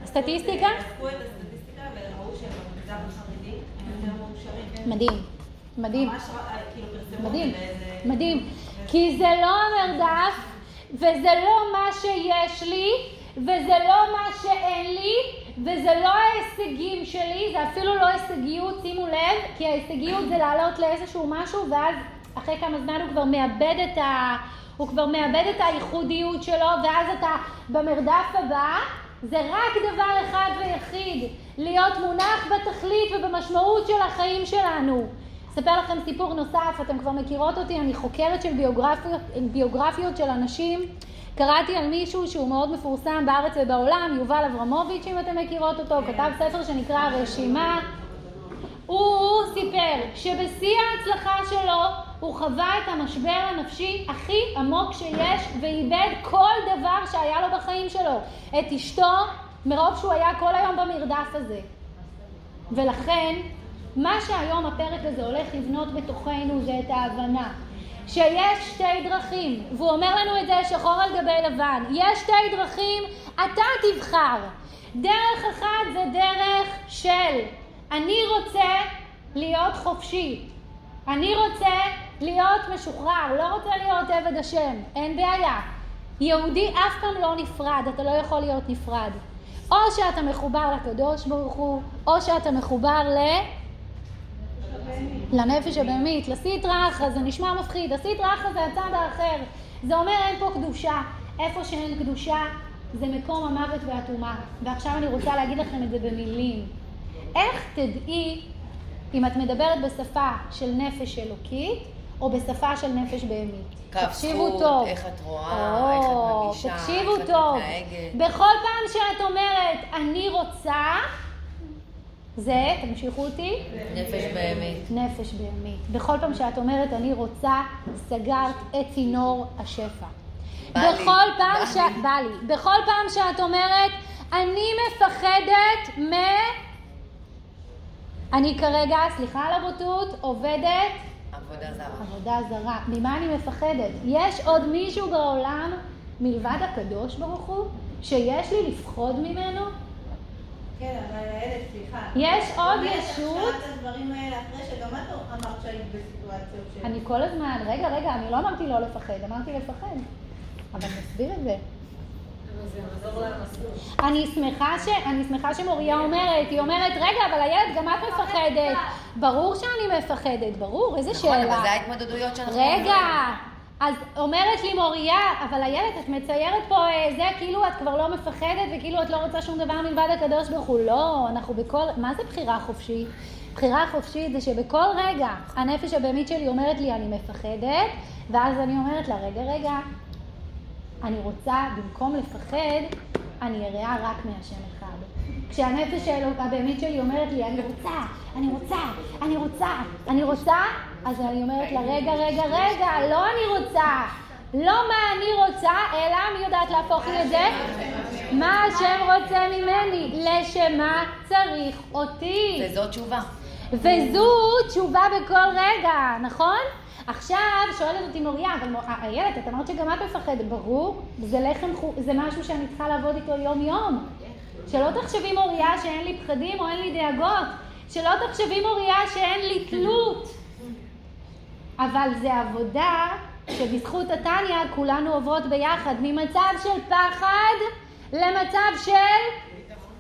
הסטטיסטיקה? עשו את הסטטיסטיקה וראו שבמגזר החרדי הם יותר מאושרים. כן? מדהים, מדהים. ממש ר- כאילו פרסמו מדהים, באיזה... מדהים. כי זה לא המרדף, וזה לא מה שיש לי, וזה לא מה שאין לי, וזה לא ההישגים שלי, זה אפילו לא הישגיות, שימו לב, כי ההישגיות זה לעלות לאיזשהו משהו, ואז אחרי כמה זמן הוא כבר מאבד את ה... הוא כבר מאבד את הייחודיות שלו, ואז אתה במרדף הבא, זה רק דבר אחד ויחיד, להיות מונח בתכלית ובמשמעות של החיים שלנו. אספר לכם סיפור נוסף, אתם כבר מכירות אותי, אני חוקרת של ביוגרפיות, ביוגרפיות של אנשים. קראתי על מישהו שהוא מאוד מפורסם בארץ ובעולם, יובל אברמוביץ', אם אתם מכירות אותו, כתב ספר שנקרא הרשימה. הוא סיפר שבשיא ההצלחה שלו הוא חווה את המשבר הנפשי הכי עמוק שיש ואיבד כל דבר שהיה לו בחיים שלו. את אשתו, מרוב שהוא היה כל היום במרדף הזה. ולכן, מה שהיום הפרק הזה הולך לבנות בתוכנו זה את ההבנה שיש שתי דרכים, והוא אומר לנו את זה שחור על גבי לבן, יש שתי דרכים, אתה תבחר. דרך אחת זה דרך של אני רוצה להיות חופשי, אני רוצה להיות משוחרר, לא רוצה להיות עבד השם, אין בעיה. יהודי אף פעם לא נפרד, אתה לא יכול להיות נפרד. או שאתה מחובר לקדוש ברוך הוא, או שאתה מחובר ל... לנפש הבהמית, לסטרא אחרא, זה נשמע מפחיד, הסטרא אחרא זה הצד האחר, זה אומר אין פה קדושה, איפה שאין קדושה זה מקום המוות והטומאה, ועכשיו אני רוצה להגיד לכם את זה במילים. איך תדעי אם את מדברת בשפה של נפש אלוקית או בשפה של נפש בהמית? תקשיבו טוב. איך את רואה, איך את או, מרגישה, תקשיבו איך את טוב. מתנהגת. בכל פעם שאת אומרת אני רוצה, זה, תמשיכו אותי, נפש בהמית. נפש בהמית. בכל פעם שאת אומרת אני רוצה, סגרת את צינור השפע. בכל פעם ש... בא לי. בכל פעם שאת אומרת אני מפחדת מ... אני כרגע, סליחה על הבוטות, עובדת עבודה זרה. עבודה זרה. ממה אני מפחדת? יש עוד מישהו בעולם מלבד הקדוש ברוך הוא שיש לי לפחוד ממנו? כן, אבל הילד, סליחה. יש עוד ישות? אני כל הזמן, רגע, רגע, אני לא אמרתי לא לפחד, אמרתי לפחד. אבל נסביר את זה. אני שמחה, ש... אני שמחה שמוריה אומרת, היא אומרת, רגע, אבל הילד, גם את מפחדת. ברור שאני מפחדת, ברור, איזה נכון, שאלה. אבל זה ההתמודדויות שאנחנו רגע, אז אומרת לי מוריה, אבל איילת, את מציירת פה אה, זה כאילו את כבר לא מפחדת וכאילו את לא רוצה שום דבר מלבד הקדוש ברוך הוא. לא, אנחנו בכל... מה זה בחירה חופשית? בחירה חופשית זה שבכל רגע הנפש הבהמית שלי אומרת לי אני מפחדת, ואז אני אומרת לה, רגע, רגע, אני רוצה, במקום לפחד, אני יראה רק מהשם אחד. כשהנפש הבהמית שלי אומרת לי, אני רוצה, אני רוצה, אני רוצה, אני רוצה, אז אני אומרת לה, רגע, רגע, רגע, לא אני רוצה. לא מה אני רוצה, אלא מי יודעת להפוך לי את זה? מה השם רוצה ממני? לשמה צריך אותי. וזו תשובה. וזו תשובה בכל רגע, נכון? עכשיו שואלת אותי מוריה, אבל מור- איילת, את אמרת שגם את מפחדת, ברור, זה לחם, חו- זה משהו שאני צריכה לעבוד איתו יום יום. שלא תחשבי מוריה שאין לי פחדים או אין לי דאגות, שלא תחשבי מוריה שאין לי תלות. אבל זה עבודה שבזכות התניא כולנו עוברות ביחד, ממצב של פחד למצב של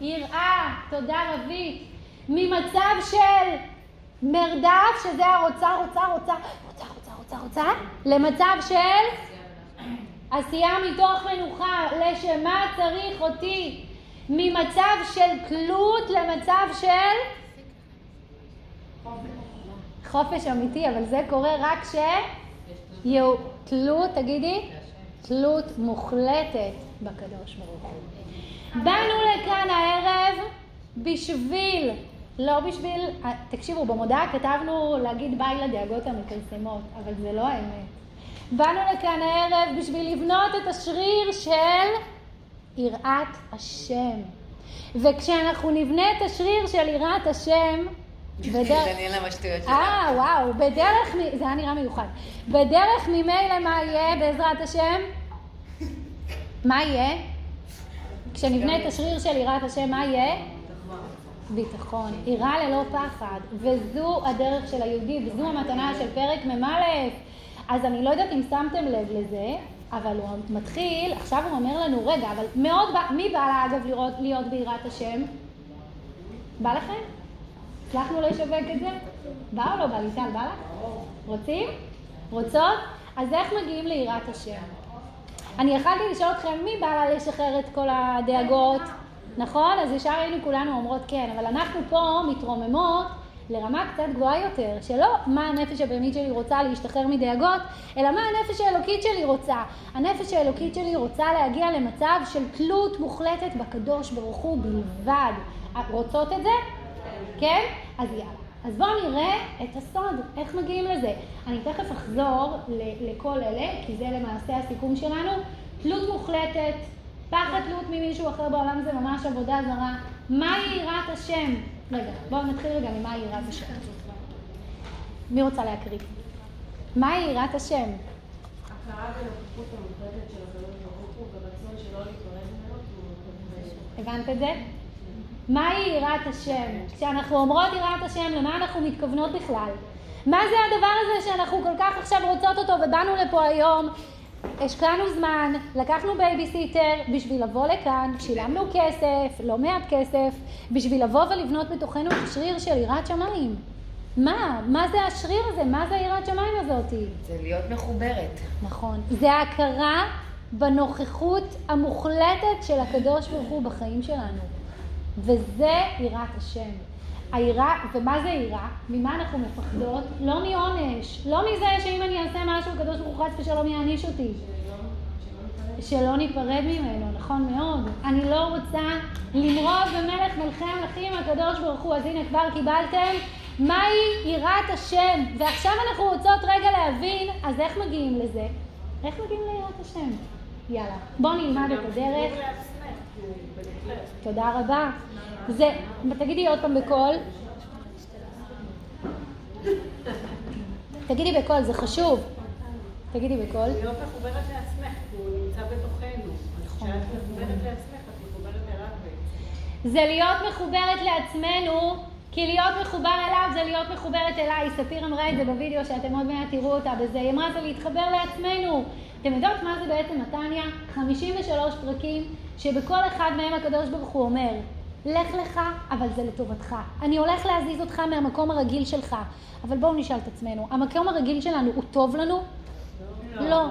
יראה, תודה רבית, ממצב של מרדף, שזה הרוצה, רוצה, רוצה, רוצה, רוצה, רוצה, למצב של? עשייה מתוך מנוחה, לשם מה צריך אותי, ממצב של תלות למצב של? חופש אמיתי, אבל זה קורה רק כש... יהיו תלות, תגידי, תלות מוחלטת בקדוש ברוך הוא. באנו לכאן הערב בשביל, לא בשביל, תקשיבו, במודעה כתבנו להגיד ביי לדאגות המכרסמות, אבל זה לא האמת. באנו לכאן הערב בשביל לבנות את השריר של יראת השם. וכשאנחנו נבנה את השריר של יראת השם, בדרך... אה, וואו, בדרך, זה היה נראה מיוחד. בדרך ממילא מה יהיה בעזרת השם? מה יהיה? כשנבנה את השריר של יראת השם, מה יהיה? ביטחון. יראה ללא פחד. וזו הדרך של היהודי, וזו המתנה של פרק מ"א. אז אני לא יודעת אם שמתם לב לזה, אבל הוא מתחיל, עכשיו הוא אומר לנו, רגע, אבל מאוד, מי בא לה אגב לראות, להיות ביראת השם? בא לכם? הצלחנו לשווק את זה? בא או לא בא? ליטל, בא לך? רוצים? רוצות? אז איך מגיעים ליראת השם? אני יכלתי לשאול אתכם מי בא לה לשחרר את כל הדאגות, נכון? אז ישר היינו כולנו אומרות כן, אבל אנחנו פה מתרוממות לרמה קצת גבוהה יותר, שלא מה הנפש הבהמית שלי רוצה להשתחרר מדאגות, אלא מה הנפש האלוקית שלי רוצה. הנפש האלוקית שלי רוצה להגיע למצב של תלות מוחלטת בקדוש ברוך הוא בלבד. רוצות את זה? כן? אז יאללה. אז בואו נראה את הסוד, איך מגיעים לזה. אני תכף אחזור לכל אלה, כי זה למעשה הסיכום שלנו. תלות מוחלטת, פחד תלות ממישהו אחר בעולם זה ממש עבודה זרה. מהי יראת השם? רגע, בואו נתחיל רגע ממה יראת השם. מי רוצה להקריא? מהי יראת השם? הכרה בנוכחות המוחלטת של הקדוש ברוך הוא ורצון שלא להיפרד ממנו הבנת את זה? מהי יראת השם? כשאנחנו אומרות יראת השם, למה אנחנו מתכוונות בכלל? מה זה הדבר הזה שאנחנו כל כך עכשיו רוצות אותו ובאנו לפה היום? השקענו זמן, לקחנו בייביסיטר בשביל לבוא לכאן, שילמנו כסף, לא מעט כסף, בשביל לבוא ולבנות בתוכנו שריר של יראת שמיים. מה? מה זה השריר הזה? מה זה היראת שמיים הזאתי? זה להיות מחוברת. נכון. זה ההכרה בנוכחות המוחלטת של הקדוש ברוך הוא בחיים שלנו. וזה יראת השם. היראה, ומה זה יראה? ממה אנחנו מפחדות? לא מעונש, לא מזה שאם אני אעשה משהו, הקדוש ברוך הוא חס ושלום יעניש אותי. שלא ניפרד ממנו, נכון מאוד. אני לא רוצה למרוד במלך מלכי המלכים הקדוש ברוך הוא. אז הנה כבר קיבלתם מהי יראת השם. ועכשיו אנחנו רוצות רגע להבין, אז איך מגיעים לזה? איך מגיעים ליראת השם? יאללה, בואו נלמד את הדרך. תודה רבה. זה, תגידי עוד פעם בקול. תגידי בקול, זה חשוב. תגידי בקול. להיות מחוברת לעצמך, הוא נמצא בתוכנו. נכון. כשאת מחוברת לעצמך, את מחוברת אליו בעצם. זה להיות מחוברת לעצמנו, כי להיות מחובר אליו זה להיות מחוברת אליי. ספיר אמרה את זה בווידאו שאתם עוד מעט תראו אותה בזה. היא אמרה זה להתחבר לעצמנו. אתם יודעות מה זה בעצם נתניה? 53 פרקים שבכל אחד מהם הקדוש ברוך הוא אומר לך לך, אבל זה לטובתך. אני הולך להזיז אותך מהמקום הרגיל שלך. אבל בואו נשאל את עצמנו, המקום הרגיל שלנו הוא טוב לנו? לא.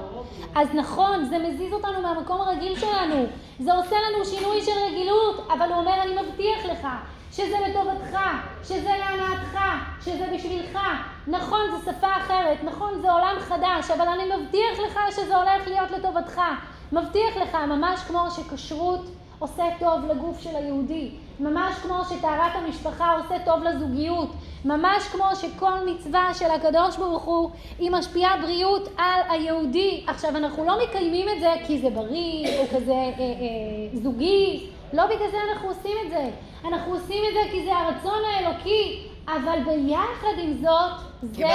אז נכון, זה מזיז אותנו מהמקום הרגיל שלנו. זה עושה לנו שינוי של רגילות, אבל הוא אומר, אני מבטיח לך שזה לטובתך, שזה להנאתך, שזה בשבילך. נכון, זו שפה אחרת, נכון, זה עולם חדש, אבל אני מבטיח לך שזה הולך להיות לטובתך. מבטיח לך, ממש כמו שכשרות עושה טוב לגוף של היהודי, ממש כמו שטהרת המשפחה עושה טוב לזוגיות, ממש כמו שכל מצווה של הקדוש ברוך הוא היא משפיעה בריאות על היהודי. עכשיו אנחנו לא מקיימים את זה כי זה בריא או כזה אה, אה, זוגי, לא בגלל זה אנחנו עושים את זה. אנחנו עושים את זה כי זה הרצון האלוקי, אבל ביחד עם זאת זה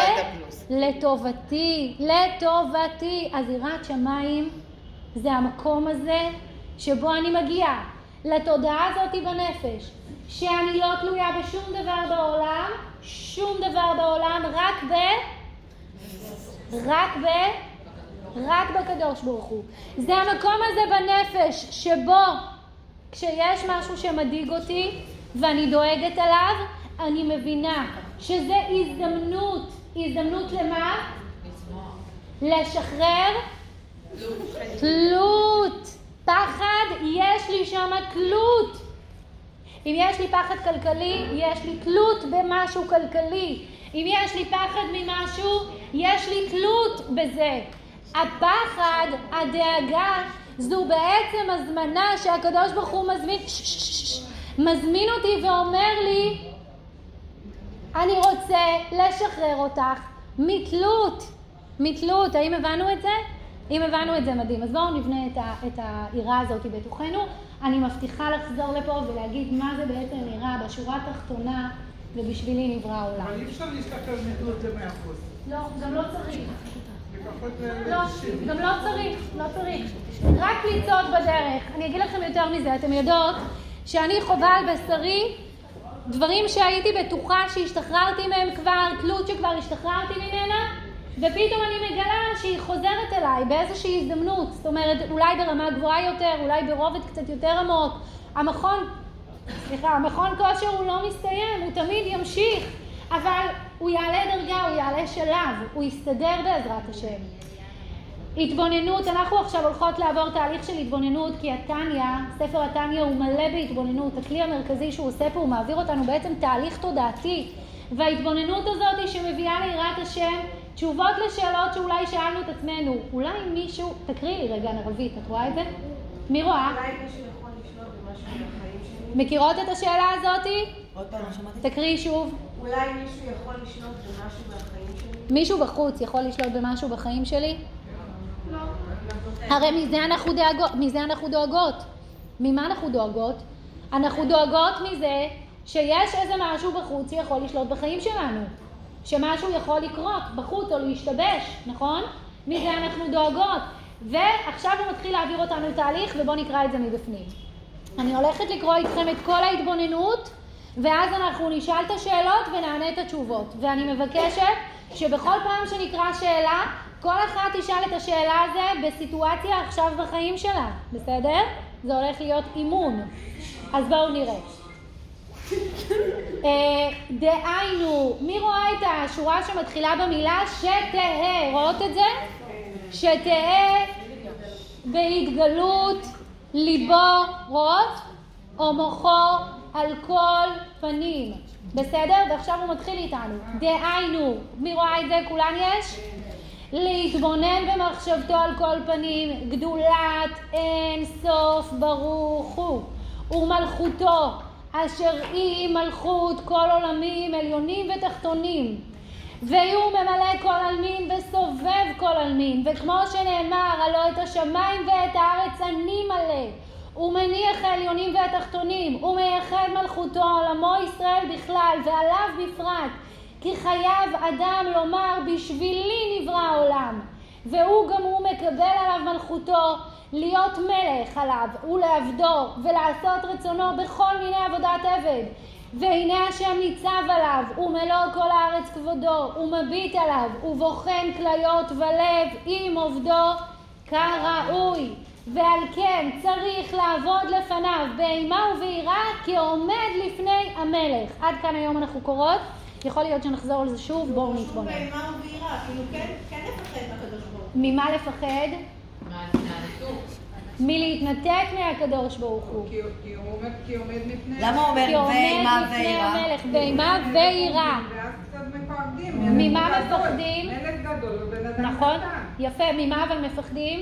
לטובתי, לטובתי. אז יראת שמיים זה המקום הזה שבו אני מגיעה לתודעה הזאת בנפש, שאני לא תלויה בשום דבר בעולם, שום דבר בעולם, רק ב... רק ב... רק בקדוש ברוך הוא. זה המקום הזה בנפש שבו כשיש משהו שמדאיג אותי ואני דואגת עליו, אני מבינה שזה הזדמנות, הזדמנות למה? לשחרר תלות. פחד, יש לי שם תלות. אם יש לי פחד כלכלי, יש לי תלות במשהו כלכלי. אם יש לי פחד ממשהו, יש לי תלות בזה. הפחד, הדאגה, זו בעצם הזמנה שהקדוש ברוך הוא מזמין, מזמין אותי ואומר לי, אני רוצה לשחרר אותך מתלות, מתלות. האם הבנו את זה? אם הבנו את זה, מדהים. אז בואו נבנה את, ה, את היראה הזאת בתוכנו. אני מבטיחה לחזור לפה ולהגיד מה זה בעצם נראה בשורה התחתונה, ובשבילי נברא העולם. אבל אי אפשר להשתחרר מתלות למאה אחוז. לא, גם לא צריך. לא, גם לא צריך, לא צריך. רק פליצות בדרך. אני אגיד לכם יותר מזה, אתם יודעות שאני חווה על בשרי דברים שהייתי בטוחה שהשתחררתי מהם כבר, תלות שכבר השתחררתי ממנה, ופתאום אני מגלה שהיא חוזרת אליי באיזושהי הזדמנות. זאת אומרת, אולי ברמה גבוהה יותר, אולי ברובד קצת יותר עמוק. המכון, סליחה, המכון כושר הוא לא מסתיים, הוא תמיד ימשיך, אבל הוא יעלה דרגה, הוא יעלה שלב, הוא יסתדר בעזרת השם. התבוננות, אנחנו עכשיו הולכות לעבור תהליך של התבוננות כי התניא, ספר התניא הוא מלא בהתבוננות, הכלי המרכזי שהוא עושה פה הוא מעביר אותנו בעצם תהליך תודעתי וההתבוננות הזאת שמביאה ליראת השם תשובות לשאלות שאולי שאלנו את עצמנו, אולי מישהו, תקריאי לי רגע נרבית, את רואה את זה? מי רואה? אולי מישהו יכול לשלוט במשהו בחיים שלי? מכירות את השאלה הזאתי? עוד פעם, שמעתי. תקריאי שוב. אולי מישהו יכול לשלוט במשהו בחיים שלי? מישהו בחוץ יכול לשלוט במשהו בחיים שלי? לא. הרי מזה אנחנו דואגות, מזה אנחנו דואגות. ממה אנחנו דואגות? אנחנו דואגות מזה שיש איזה משהו בחוץ שיכול לשלוט בחיים שלנו. שמשהו יכול לקרות בחוץ או להשתבש, נכון? מזה אנחנו דואגות. ועכשיו הוא מתחיל להעביר אותנו תהליך ובואו נקרא את זה מבפנים. אני הולכת לקרוא איתכם את כל ההתבוננות ואז אנחנו נשאל את השאלות ונענה את התשובות. ואני מבקשת שבכל פעם שנקרא שאלה, כל אחת תשאל את השאלה הזו בסיטואציה עכשיו בחיים שלה, בסדר? זה הולך להיות אימון. אז בואו נראה. אה, דהיינו, מי רואה את השורה שמתחילה במילה שתהא? רואות את זה? שתהא בהתגלות ליבו, רואות? או מוחו על כל פנים. בסדר? ועכשיו הוא מתחיל איתנו. דהיינו, מי רואה את זה? כולן יש? להתבונן במחשבתו על כל פנים, גדולת אין סוף ברוך הוא, ומלכותו אשר היא מלכות כל עולמים עליונים ותחתונים. והוא ממלא כל עלמין וסובב כל עלמין וכמו שנאמר הלא את השמיים ואת הארץ אני מלא הוא מניח העליונים והתחתונים הוא מייחד מלכותו עולמו ישראל בכלל ועליו בפרט כי חייב אדם לומר בשבילי נברא העולם והוא גם הוא מקבל עליו מלכותו להיות מלך עליו ולעבדו ולעשות רצונו בכל מיני עבודת עבד. והנה השם ניצב עליו, ומלוא כל הארץ כבודו, ומביט עליו, ובוחן כליות ולב עם עובדו כראוי. ועל כן צריך לעבוד לפניו באימה וביראה כעומד לפני המלך. עד כאן היום אנחנו קוראות, יכול להיות שנחזור על זה שוב, בואו נתבונן. באימה וביראה, כאילו כן, כן לפחד מהקדוש ברוך הוא. ממה לפחד? מלהתנתק מהקדוש ברוך הוא. כי עומד מפני... למה הוא אומר כי עומד ואימה לפני ויראה? המלך, ואימה ויראה. ואז קצת מפחדים. ממה מלך גדול. מפחדים? נכון? יפה, ממה אבל מפחדים?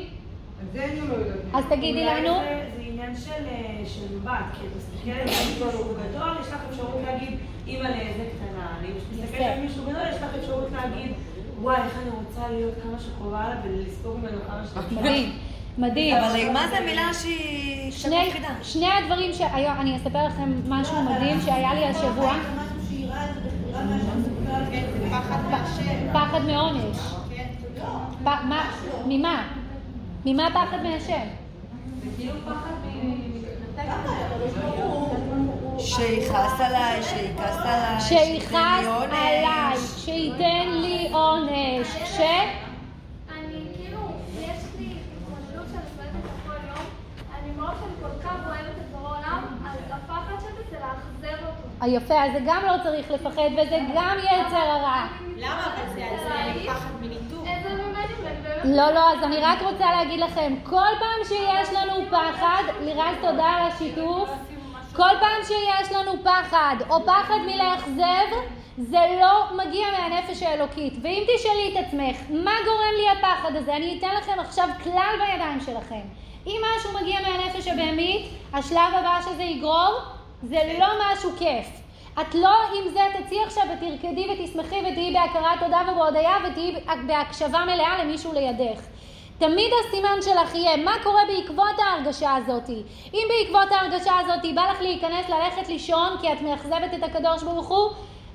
אז אני לא. אז תגידי לנו. זה- עניין של אה, של מבט, כי אתה מסתכל על מישהו שהוא גדול, יש לך אפשרות להגיד, אימא לאיזה קטנה. את מסתכלת על מישהו גדול, יש לך אפשרות להגיד, וואי, איך אני רוצה להיות כמה שקרובה אליו ולספוג ממנו כמה שאתה מדהים, מדהים. אבל אימה זה מילה שהיא שני, מפחידה. שני הדברים שהיום, אני אספר לכם משהו מדהים שהיה לי השבוע, כן, פחד מהשם. פחד מעונש. כן, לא. מה? ממה? ממה פחד מהשם? הוא- שיכעס עליי, שיכעס עליי, שיכעס שייתן לי עונש. עליי, שייתן לי עונש, ש... אני כאילו, יש לי התמודדות שאני מתמודדת כל יום, כל כך את עולם, אז הפחד שלי זה לאכזב אותו. יפה, אז זה גם לא צריך לפחד וזה גם יצר הרע. למה? אבל זה פחד מניתוק. לא, לא, אז אני רק רוצה להגיד לכם, כל פעם שיש לנו פחד, לירז תודה על השיתוף, כל פעם שיש לנו פחד, או פחד מלאכזב, זה לא מגיע מהנפש האלוקית. ואם תשאלי את עצמך, מה גורם לי הפחד הזה? אני אתן לכם עכשיו כלל בידיים שלכם. אם משהו מגיע מהנפש הבהמית, השלב הבא שזה יגרור, זה לא משהו כיף. את לא עם זה תצאי עכשיו ותרקדי ותשמחי ותהיי בהכרת תודה ובהודיה ותהיי בהקשבה מלאה למישהו לידך. תמיד הסימן שלך יהיה מה קורה בעקבות ההרגשה הזאת. אם בעקבות ההרגשה הזאת בא לך להיכנס ללכת לישון כי את מאכזבת את הקדוש ברוך הוא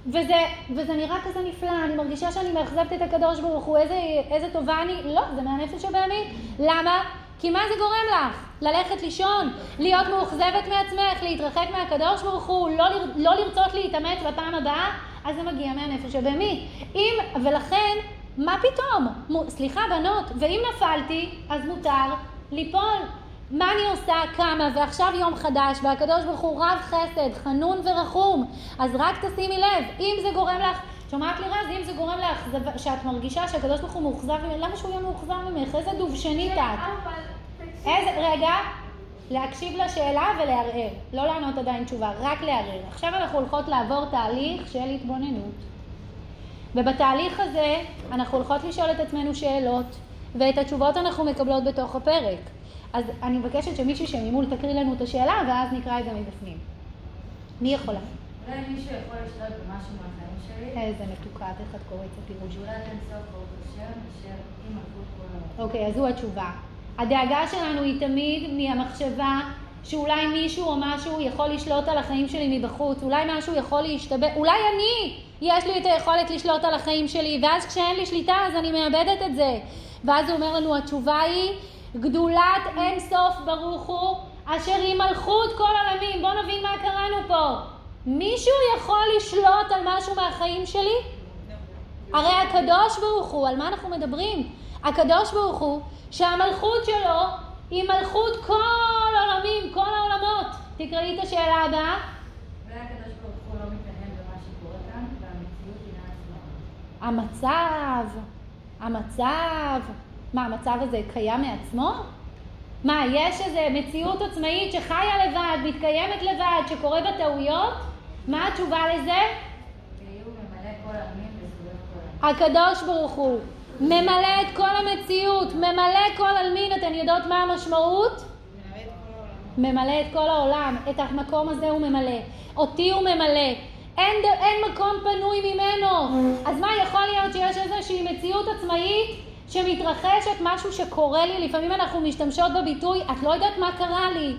וזה, וזה נראה כזה נפלא, אני מרגישה שאני מאכזבת את הקדוש ברוך הוא, איזה, איזה טובה אני, לא, זה מהנפש הבהמי. למה? כי מה זה גורם לך? ללכת לישון, להיות מאוכזבת מעצמך, להתרחק מהקדוש ברוך הוא, לא, לר, לא לרצות להתאמץ בפעם הבאה, אז זה מגיע מהנפש הבהמי. אם, ולכן, מה פתאום? מ, סליחה בנות, ואם נפלתי, אז מותר ליפול. מה אני עושה? קמה, ועכשיו יום חדש, והקדוש ברוך הוא רב חסד, חנון ורחום. אז רק תשימי לב, אם זה גורם לך, שומעת לי רז, אם זה גורם לך, שאת מרגישה שהקדוש ברוך הוא מאוכזב ממך, למה שהוא יהיה מאוכזב ממך? איזה דובשנית את. איזה, רגע, להקשיב לשאלה ולערער. לא לענות עדיין תשובה, רק לערער. עכשיו אנחנו הולכות לעבור תהליך של התבוננות. ובתהליך הזה אנחנו הולכות לשאול את עצמנו שאלות, ואת התשובות אנחנו מקבלות בתוך הפרק. אז אני מבקשת שמישהי שממול תקריא לנו את השאלה, ואז נקרא את זה מבפנים. מי יכולה? אולי מישהו יכול לשלוט במשהו מהחיים שלי? איזה מתוקה, איך את קוראת את? שאולי אין סוף ברוך השם, אשר אם אוקיי, אז זו התשובה. הדאגה שלנו היא תמיד מהמחשבה שאולי מישהו או משהו יכול לשלוט על החיים שלי מבחוץ, אולי משהו יכול להשתבט, אולי אני, יש לי את היכולת לשלוט על החיים שלי, ואז כשאין לי שליטה אז אני מאבדת את זה. ואז הוא אומר לנו, התשובה היא, גדולת אין סוף ברוך הוא, אשר היא מלכות כל עולמים. בואו נבין מה קראנו פה. מישהו יכול לשלוט על משהו מהחיים שלי? הרי הקדוש ברוך הוא, על מה אנחנו מדברים? הקדוש ברוך הוא, שהמלכות שלו היא מלכות כל עולמים, כל העולמות. תקראי את השאלה הבאה. המצב, המצב, מה, המצב הזה קיים מעצמו? מה, יש איזו מציאות עצמאית שחיה לבד, מתקיימת לבד, שקורה בה טעויות? מה התשובה לזה? הקדוש ברוך הוא ממלא את כל המציאות, ממלא כל עלמין, אתן יודעות מה המשמעות? ממלא את כל העולם, את המקום הזה הוא ממלא, אותי הוא ממלא, אין, אין מקום פנוי ממנו, אז מה יכול להיות שיש איזושהי מציאות עצמאית שמתרחשת משהו שקורה לי, לפעמים אנחנו משתמשות בביטוי, את לא יודעת מה קרה לי,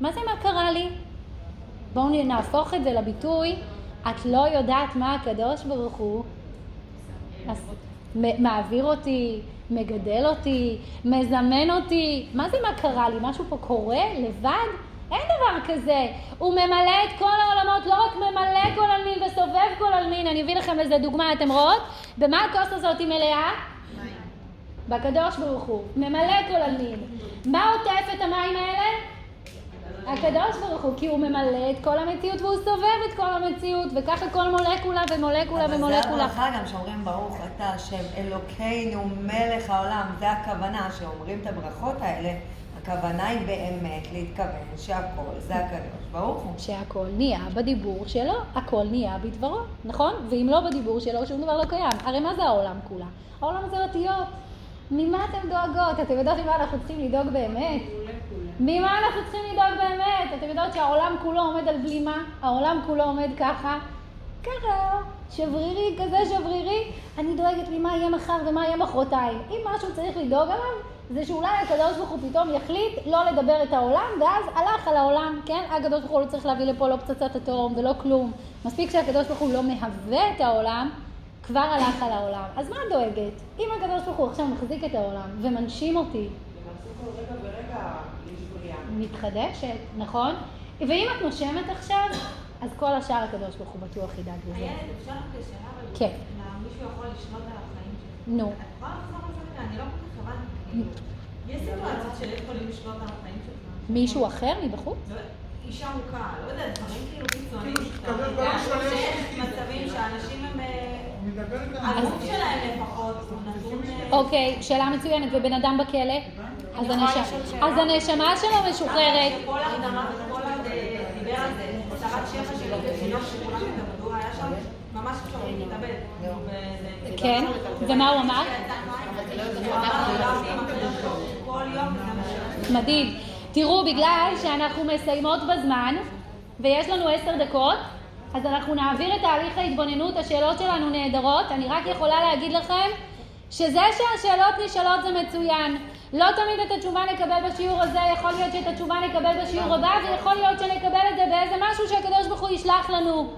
מה זה מה קרה לי? בואו נהפוך את זה לביטוי, את לא יודעת מה הקדוש ברוך הוא אז מעביר אותי, מגדל אותי, מזמן אותי. מה זה מה קרה לי? משהו פה קורה לבד? אין דבר כזה. הוא ממלא את כל העולמות, לא רק ממלא כל עלמין וסובב כל עלמין. אני אביא לכם איזה דוגמה, אתם רואות? במה הכוס הזאת היא מלאה? בקדוש ברוך הוא. ממלא כל עלמין. מה עוטף את המים האלה? הקדוש ברוך הוא, כי הוא ממלא את כל המציאות והוא סובב את כל המציאות, וככה כל מולקולה ומולקולה אבל זה ומולקולה. הברכה גם שאומרים ברוך אתה השם אלוקינו מלך העולם, זה הכוונה שאומרים את הברכות האלה, הכוונה היא באמת להתכוון שהכל זה הקדוש ברוך הוא. שהכל נהיה בדיבור שלו, הכל נהיה בדברו, נכון? ואם לא בדיבור שלו, שום דבר לא קיים. הרי מה זה העולם כולה? העולם זה אותיות. ממה אתן דואגות? אתם יודעות ממה אנחנו צריכים לדאוג באמת? ממה אנחנו צריכים לדאוג באמת? אתם יודעות שהעולם כולו עומד על בלימה? העולם כולו עומד ככה? ככה, שברירי כזה שברירי. אני דואגת ממה יהיה מחר ומה יהיה מחרתיים. אם משהו צריך לדאוג עליו, זה שאולי הקדוש ברוך הוא פתאום יחליט לא לדבר את העולם, ואז הלך על העולם, כן? הקדוש ברוך הוא לא צריך להביא לפה לא פצצת אטום ולא כלום. מספיק שהקדוש ברוך הוא לא מהווה את העולם, כבר הלך על העולם. אז מה את דואגת? אם הקדוש ברוך הוא עכשיו מחזיק את העולם ומנשים אותי, מתחדשת, נכון? ואם את נושמת עכשיו, אז כל השאר הקדוש ברוך הוא בטוח ידאג לזה. איילת, אפשר רק שאלה? אבל כן. מה, מישהו יכול לשלוט על החיים שלי? נו. את יכולה לחזור על זה? אני לא כל כך הבנתי. יש סיטואציות של יכולים לשלוט על החיים שלך. מישהו אחר מבחוץ? לא, אישה מוכה, לא יודעת, דברים כאילו קיצוניים. כאילו, מצבים שאנשים הם... אה, הגוף שלהם לפחות, הוא נתון... אה, אוקיי, שאלה מצוינת, ובן אדם בכלא? אז הנשמה- אז הנשמה שלו משוחררת. כן, ומה הוא אמר? מדהים. תראו, בגלל שאנחנו מסיימות בזמן, ויש לנו עשר דקות, אז אנחנו נעביר את תהליך ההתבוננות, השאלות שלנו נהדרות. אני רק יכולה להגיד לכם שזה שהשאלות נשאלות זה מצוין. לא תמיד את התשובה נקבל בשיעור הזה, יכול להיות שאת התשובה נקבל בשיעור הבא, ויכול להיות שנקבל את זה באיזה משהו שהקדוש ברוך הוא ישלח לנו.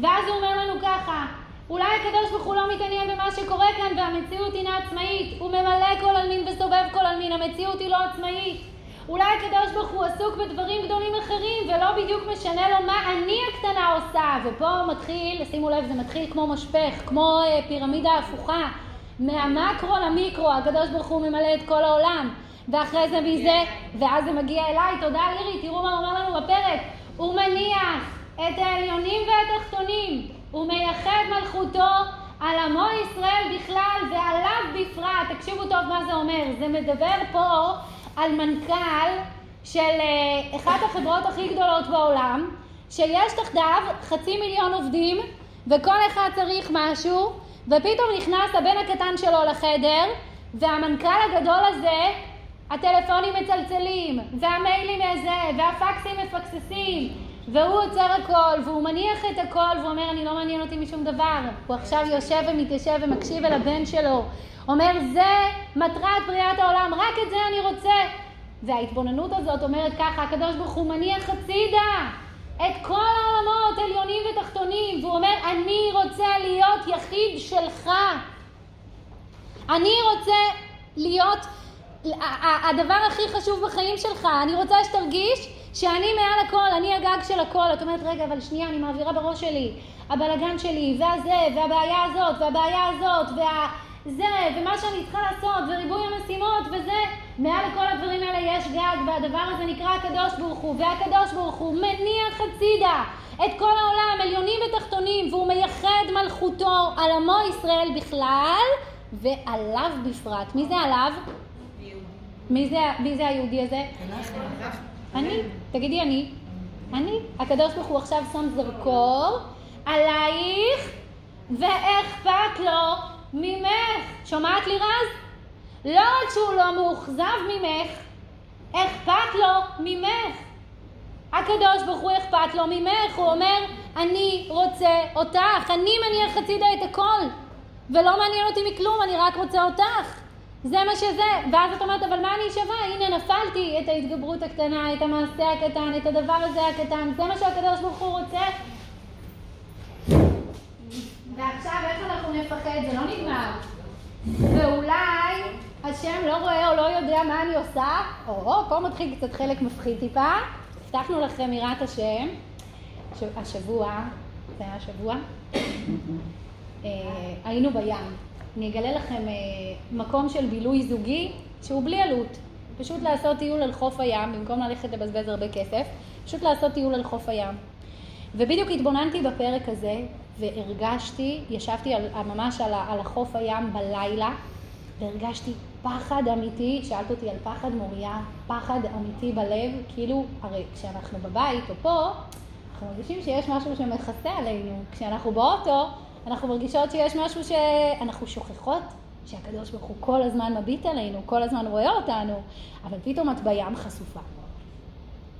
ואז הוא אומר לנו ככה, אולי הקדוש ברוך הוא לא מתעניין במה שקורה כאן והמציאות אינה עצמאית, הוא ממלא כל עלמין וסובב כל עלמין, המציאות היא לא עצמאית. אולי הקדוש ברוך הוא עסוק בדברים גדולים אחרים ולא בדיוק משנה לו מה אני הקטנה עושה. ופה מתחיל, שימו לב, זה מתחיל כמו משפך, כמו אה, פירמידה הפוכה. מהמקרו למיקרו, הקדוש ברוך הוא ממלא את כל העולם. ואחרי זה מזה, ואז זה מגיע אליי, תודה לירי, תראו מה אומר לנו בפרק. הוא מניח את העליונים והתחתונים, הוא מייחד מלכותו על עמו ישראל בכלל ועליו בפרט. תקשיבו טוב מה זה אומר, זה מדבר פה על מנכ"ל של אה, אחת החברות הכי גדולות בעולם, שיש תחתיו חצי מיליון עובדים, וכל אחד צריך משהו, ופתאום נכנס הבן הקטן שלו לחדר, והמנכ"ל הגדול הזה, הטלפונים מצלצלים, והמיילים זה, והפקסים מפקססים, והוא עוצר הכל, והוא מניח את הכל, והוא אומר, אני לא מעניין אותי משום דבר. הוא עכשיו יושב ומתיישב ומקשיב אל הבן שלו. אומר, זה מטרת בריאת העולם, רק את זה אני רוצה. וההתבוננות הזאת אומרת ככה, הקדוש ברוך הוא מניח הצידה את כל העולמות, עליונים ותחתונים, והוא אומר, אני רוצה להיות יחיד שלך. אני רוצה להיות הדבר הכי חשוב בחיים שלך. אני רוצה שתרגיש שאני מעל הכל, אני הגג של הכל. את אומרת, רגע, אבל שנייה, אני מעבירה בראש שלי. הבלגן שלי, והזה, והבעיה הזאת, והבעיה הזאת, וה... זה, ומה שאני צריכה לעשות, וריבוי המשימות, וזה, מעל לכל הדברים האלה יש גג, והדבר הזה נקרא הקדוש ברוך הוא, והקדוש ברוך הוא מניח הצידה את כל העולם, עליונים ותחתונים, והוא מייחד מלכותו על עמו ישראל בכלל, ועליו בפרט. מי זה עליו? מי זה, מי זה היהודי הזה? אני. תגידי אני. אני. הקדוש ברוך הוא עכשיו שם זרקור עלייך, ואכפת לו ממך. שומעת לי רז? לא רק שהוא לא מאוכזב ממך, אכפת לו ממך. הקדוש ברוך הוא אכפת לו ממך, הוא אומר, אני רוצה אותך, אני מניח הצידה את הכל, ולא מעניין אותי מכלום, אני רק רוצה אותך. זה מה שזה, ואז את אומרת, אבל מה אני שווה? הנה נפלתי את ההתגברות הקטנה, את המעשה הקטן, את הדבר הזה הקטן, זה מה שהקדוש ברוך הוא רוצה. ועכשיו איך אנחנו נפחד? זה לא נגמר. ואולי השם לא רואה או לא יודע מה אני עושה, או, פה מתחיל קצת חלק מפחיד טיפה. הבטחנו לכם יראת השם, השבוע, זה היה השבוע, אה, היינו בים. אני אגלה לכם אה, מקום של בילוי זוגי שהוא בלי עלות. פשוט לעשות טיול על חוף הים, במקום ללכת לבזבז הרבה כסף, פשוט לעשות טיול על חוף הים. ובדיוק התבוננתי בפרק הזה, והרגשתי, ישבתי על, ממש על, על החוף הים בלילה, והרגשתי פחד אמיתי, שאלת אותי על פחד מוריה, פחד אמיתי בלב, כאילו, הרי כשאנחנו בבית או פה, אנחנו מרגישים שיש משהו שמכסה עלינו. כשאנחנו באוטו, אנחנו מרגישות שיש משהו שאנחנו שוכחות, שהקדוש ברוך הוא כל הזמן מביט עלינו, כל הזמן רואה אותנו, אבל פתאום את בים חשופה.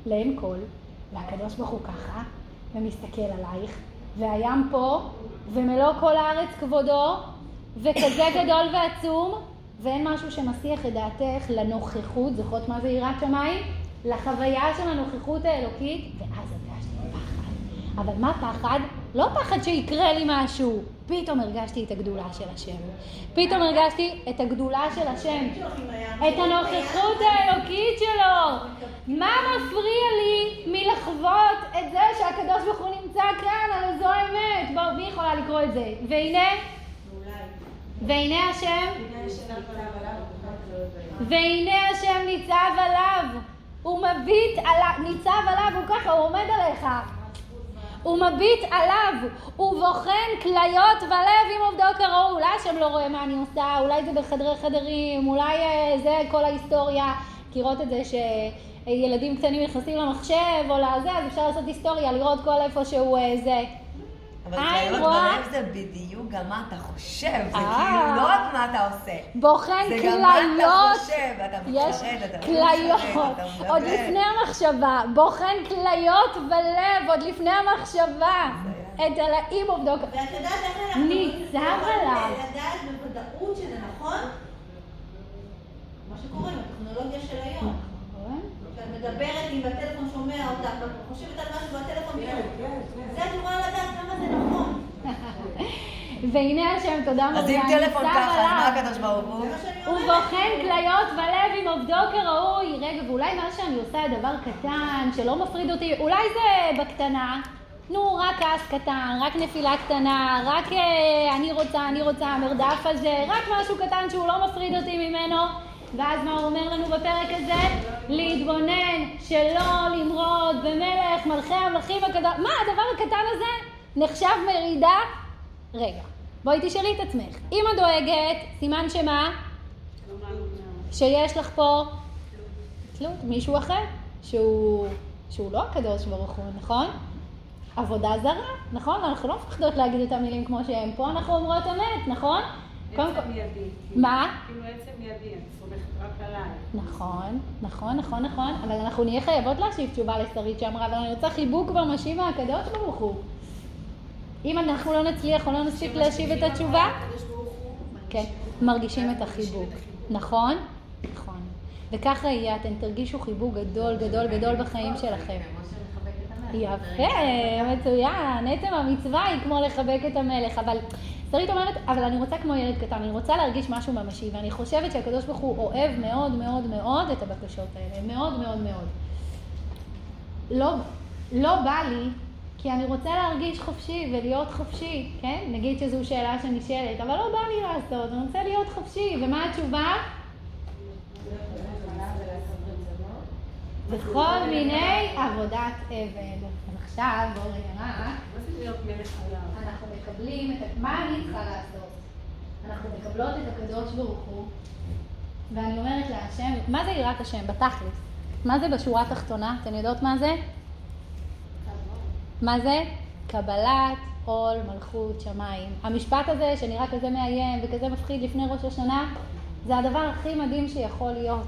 לעין כל, והקדוש ברוך הוא ככה, ומסתכל עלייך, והים פה, ומלוא כל הארץ כבודו, וכזה גדול ועצום, ואין משהו שמסיח את דעתך לנוכחות, זוכרות מה זה יראת שמיים? לחוויה של הנוכחות האלוקית, ואז הרגשתי פחד. אבל מה פחד? לא פחד שיקרה לי משהו, פתאום הרגשתי את הגדולה של השם. פתאום הרגשתי את הגדולה של השם, את הנוכחות האלוקית שלו. מה מפריע לי מלחוות את זה שהקדוש ברוך הוא נמצא כאן, על זו האמת? בואו, מי יכולה לקרוא את זה? והנה, והנה השם, והנה השם ניצב עליו, הוא מביט עליו, ניצב עליו, הוא ככה, הוא עומד עליך. הוא מביט עליו, הוא בוחן כליות ולב עם עובדו כראוי. אולי השם לא רואה מה אני עושה, אולי זה בחדרי חדרים, אולי זה כל ההיסטוריה. מכירות את זה שילדים קטנים נכנסים למחשב או לזה, אז אפשר לעשות היסטוריה, לראות כל איפה שהוא זה. אבל כליות רואה. בלב זה בדיוק גם מה אתה חושב, זה אה. כאילו לא רק מה אתה עושה. בוחן זה גם מה אתה כליות. חושב, אתה משרת, אתה לא כליות, משרת, אתה מדבר. עוד לפני המחשבה, בוחן כליות ולב, עוד לפני המחשבה. את הלאים עובדו. ואת יודעת איך אנחנו ניצב עליו. לדעת בוודאות שזה נכון? מה שקורה עם הטכנולוגיה של היום. מדברת עם הטלפון שומע ואת חושבת על משהו בטלפון שלך. זה את יכולה לדעת כמה זה נכון. והנה השם, תודה אז מריה, אם טלפון ככה, אז מה. הקדוש ברוך הוא? זה הוא. בוחן כליות ולב עם עובדו כראוי. רגע, ואולי מה שאני עושה דבר קטן, שלא מפריד אותי, אולי זה בקטנה. נו, רק כעס קטן, רק נפילה קטנה, רק אה, אני רוצה, אני רוצה, המרדף הזה, רק משהו קטן שהוא לא מפריד אותי ממנו. ואז מה הוא אומר לנו בפרק הזה? להתבונן, שלא למרוד במלך מלכי המלכים הקדוש... מה, הדבר הקטן הזה נחשב מרידה? רגע, בואי תשאלי את עצמך. אמא דואגת, סימן שמה? שיש לך פה תלות, מישהו אחר, שהוא, שהוא לא הקדוש ברוך הוא, נכון? עבודה זרה, נכון? אנחנו לא מפחדות להגיד את המילים כמו שהם. פה אנחנו אומרות אמת, נכון? קודם כל... עצם ידי. מה? כאילו עצם ידי, אני סומכת רק עליי. נכון, נכון, נכון, נכון, אבל אנחנו נהיה חייבות להשיב תשובה לשרית שאמרה, אבל אני רוצה חיבוק במשיב מהקדוש ברוך הוא. אם אנחנו לא נצליח או לא נספיק להשיב את התשובה, כן, מרגישים את החיבוק. נכון? נכון. וככה יהיה, אתם תרגישו חיבוק גדול, גדול, גדול בחיים שלכם. יפה, מצוין. עצם המצווה היא כמו לחבק את המלך, אבל שרית אומרת, אבל אני רוצה כמו ילד קטן, אני רוצה להרגיש משהו ממשי, ואני חושבת שהקדוש ברוך הוא אוהב מאוד מאוד מאוד את הבקשות האלה, מאוד מאוד מאוד. לא, לא בא לי, כי אני רוצה להרגיש חופשי ולהיות חופשי, כן? נגיד שזו שאלה שנשאלת, אבל לא בא לי לעשות, אני רוצה להיות חופשי, ומה התשובה? בכל מיני עבודת עבד. עכשיו, בואו עליו? אנחנו מקבלים את... מה אני צריכה לעשות? אנחנו מקבלות את הקדוש ברוך הוא, ואני אומרת להשם, מה זה יראת השם? בתכלס. מה זה בשורה התחתונה? אתן יודעות מה זה? מה זה? קבלת עול מלכות שמיים. המשפט הזה, שנראה כזה מאיים וכזה מפחיד לפני ראש השנה, זה הדבר הכי מדהים שיכול להיות.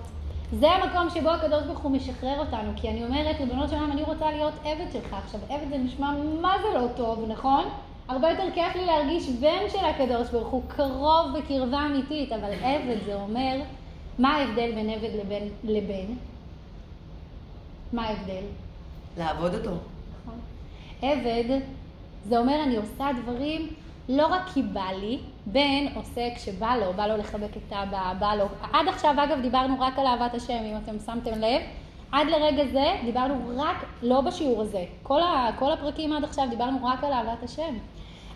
זה המקום שבו הקדוש ברוך הוא משחרר אותנו, כי אני אומרת, ריבונו של עולם, אני רוצה להיות עבד שלך. עכשיו, עבד זה נשמע מה זה לא טוב, נכון? הרבה יותר כיף לי להרגיש בן של הקדוש ברוך הוא, קרוב בקרבה אמיתית, אבל עבד זה אומר, מה ההבדל בין עבד לבין לבן? מה ההבדל? לעבוד אותו. נכון. עבד, זה אומר אני עושה דברים לא רק כי בא לי, בן עושה כשבא לו, בא לו לחבק את אבא, בא לו, עד עכשיו אגב דיברנו רק על אהבת השם, אם אתם שמתם לב, עד לרגע זה דיברנו רק, לא בשיעור הזה, כל, ה, כל הפרקים עד עכשיו דיברנו רק על אהבת השם.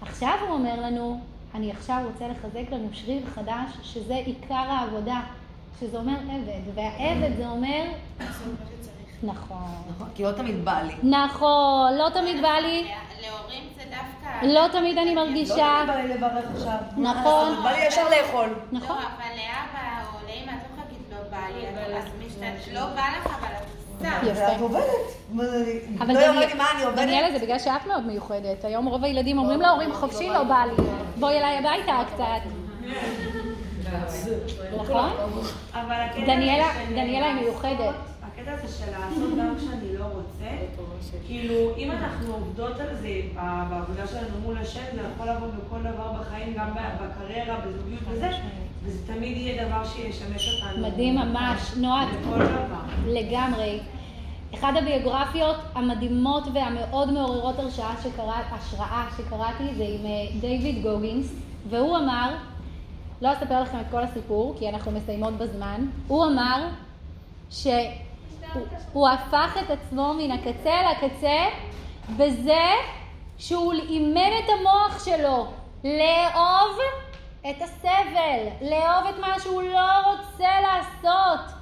עכשיו הוא אומר לנו, אני עכשיו רוצה לחזק לנו שריר חדש, שזה עיקר העבודה, שזה אומר עבד, והעבד זה אומר, נכון. נכון, כי לא תמיד בא לי. נכון, לא תמיד בא לי, להורים זה דווקא... לא תמיד אני לא מרגישה, תמיד בא לי לברך עכשיו. נכון. בא לי ישר לאכול. נכון, לא, אבל לאבא או לאמא את לא יכולה להגיד לא בא לי, אז משתת- לא בא לך, אבל את. יפה. ואת עובדת. אבל לא לי מה אני עובדת. דניאלה, זה בגלל שאת מאוד מיוחדת. היום רוב הילדים אומרים להורים חופשי, לא בא לי. בואי אליי הביתה קצת. נכון? אבל דניאלה, היא מיוחדת. הקטע הזה של לעשות גם כשאני לא רוצה, כאילו, אם אנחנו עובדות על זה בעבודה שלנו מול השם, זה יכול לבוא בכל דבר בחיים, גם בקריירה, בזוגיות וזה, וזה תמיד יהיה דבר שישמש אותנו. מדהים ממש. נועה, בכל דבר. לגמרי. אחת הביוגרפיות המדהימות והמאוד מעוררות השראה, שקרא, השראה שקראתי זה עם אה, דיוויד גוגינס, והוא אמר, לא אספר לכם את כל הסיפור, כי אנחנו מסיימות בזמן, הוא אמר שהוא הוא הפך את עצמו מן הקצה אל הקצה בזה שהוא אימן את המוח שלו לאהוב את הסבל, לאהוב את מה שהוא לא רוצה לעשות.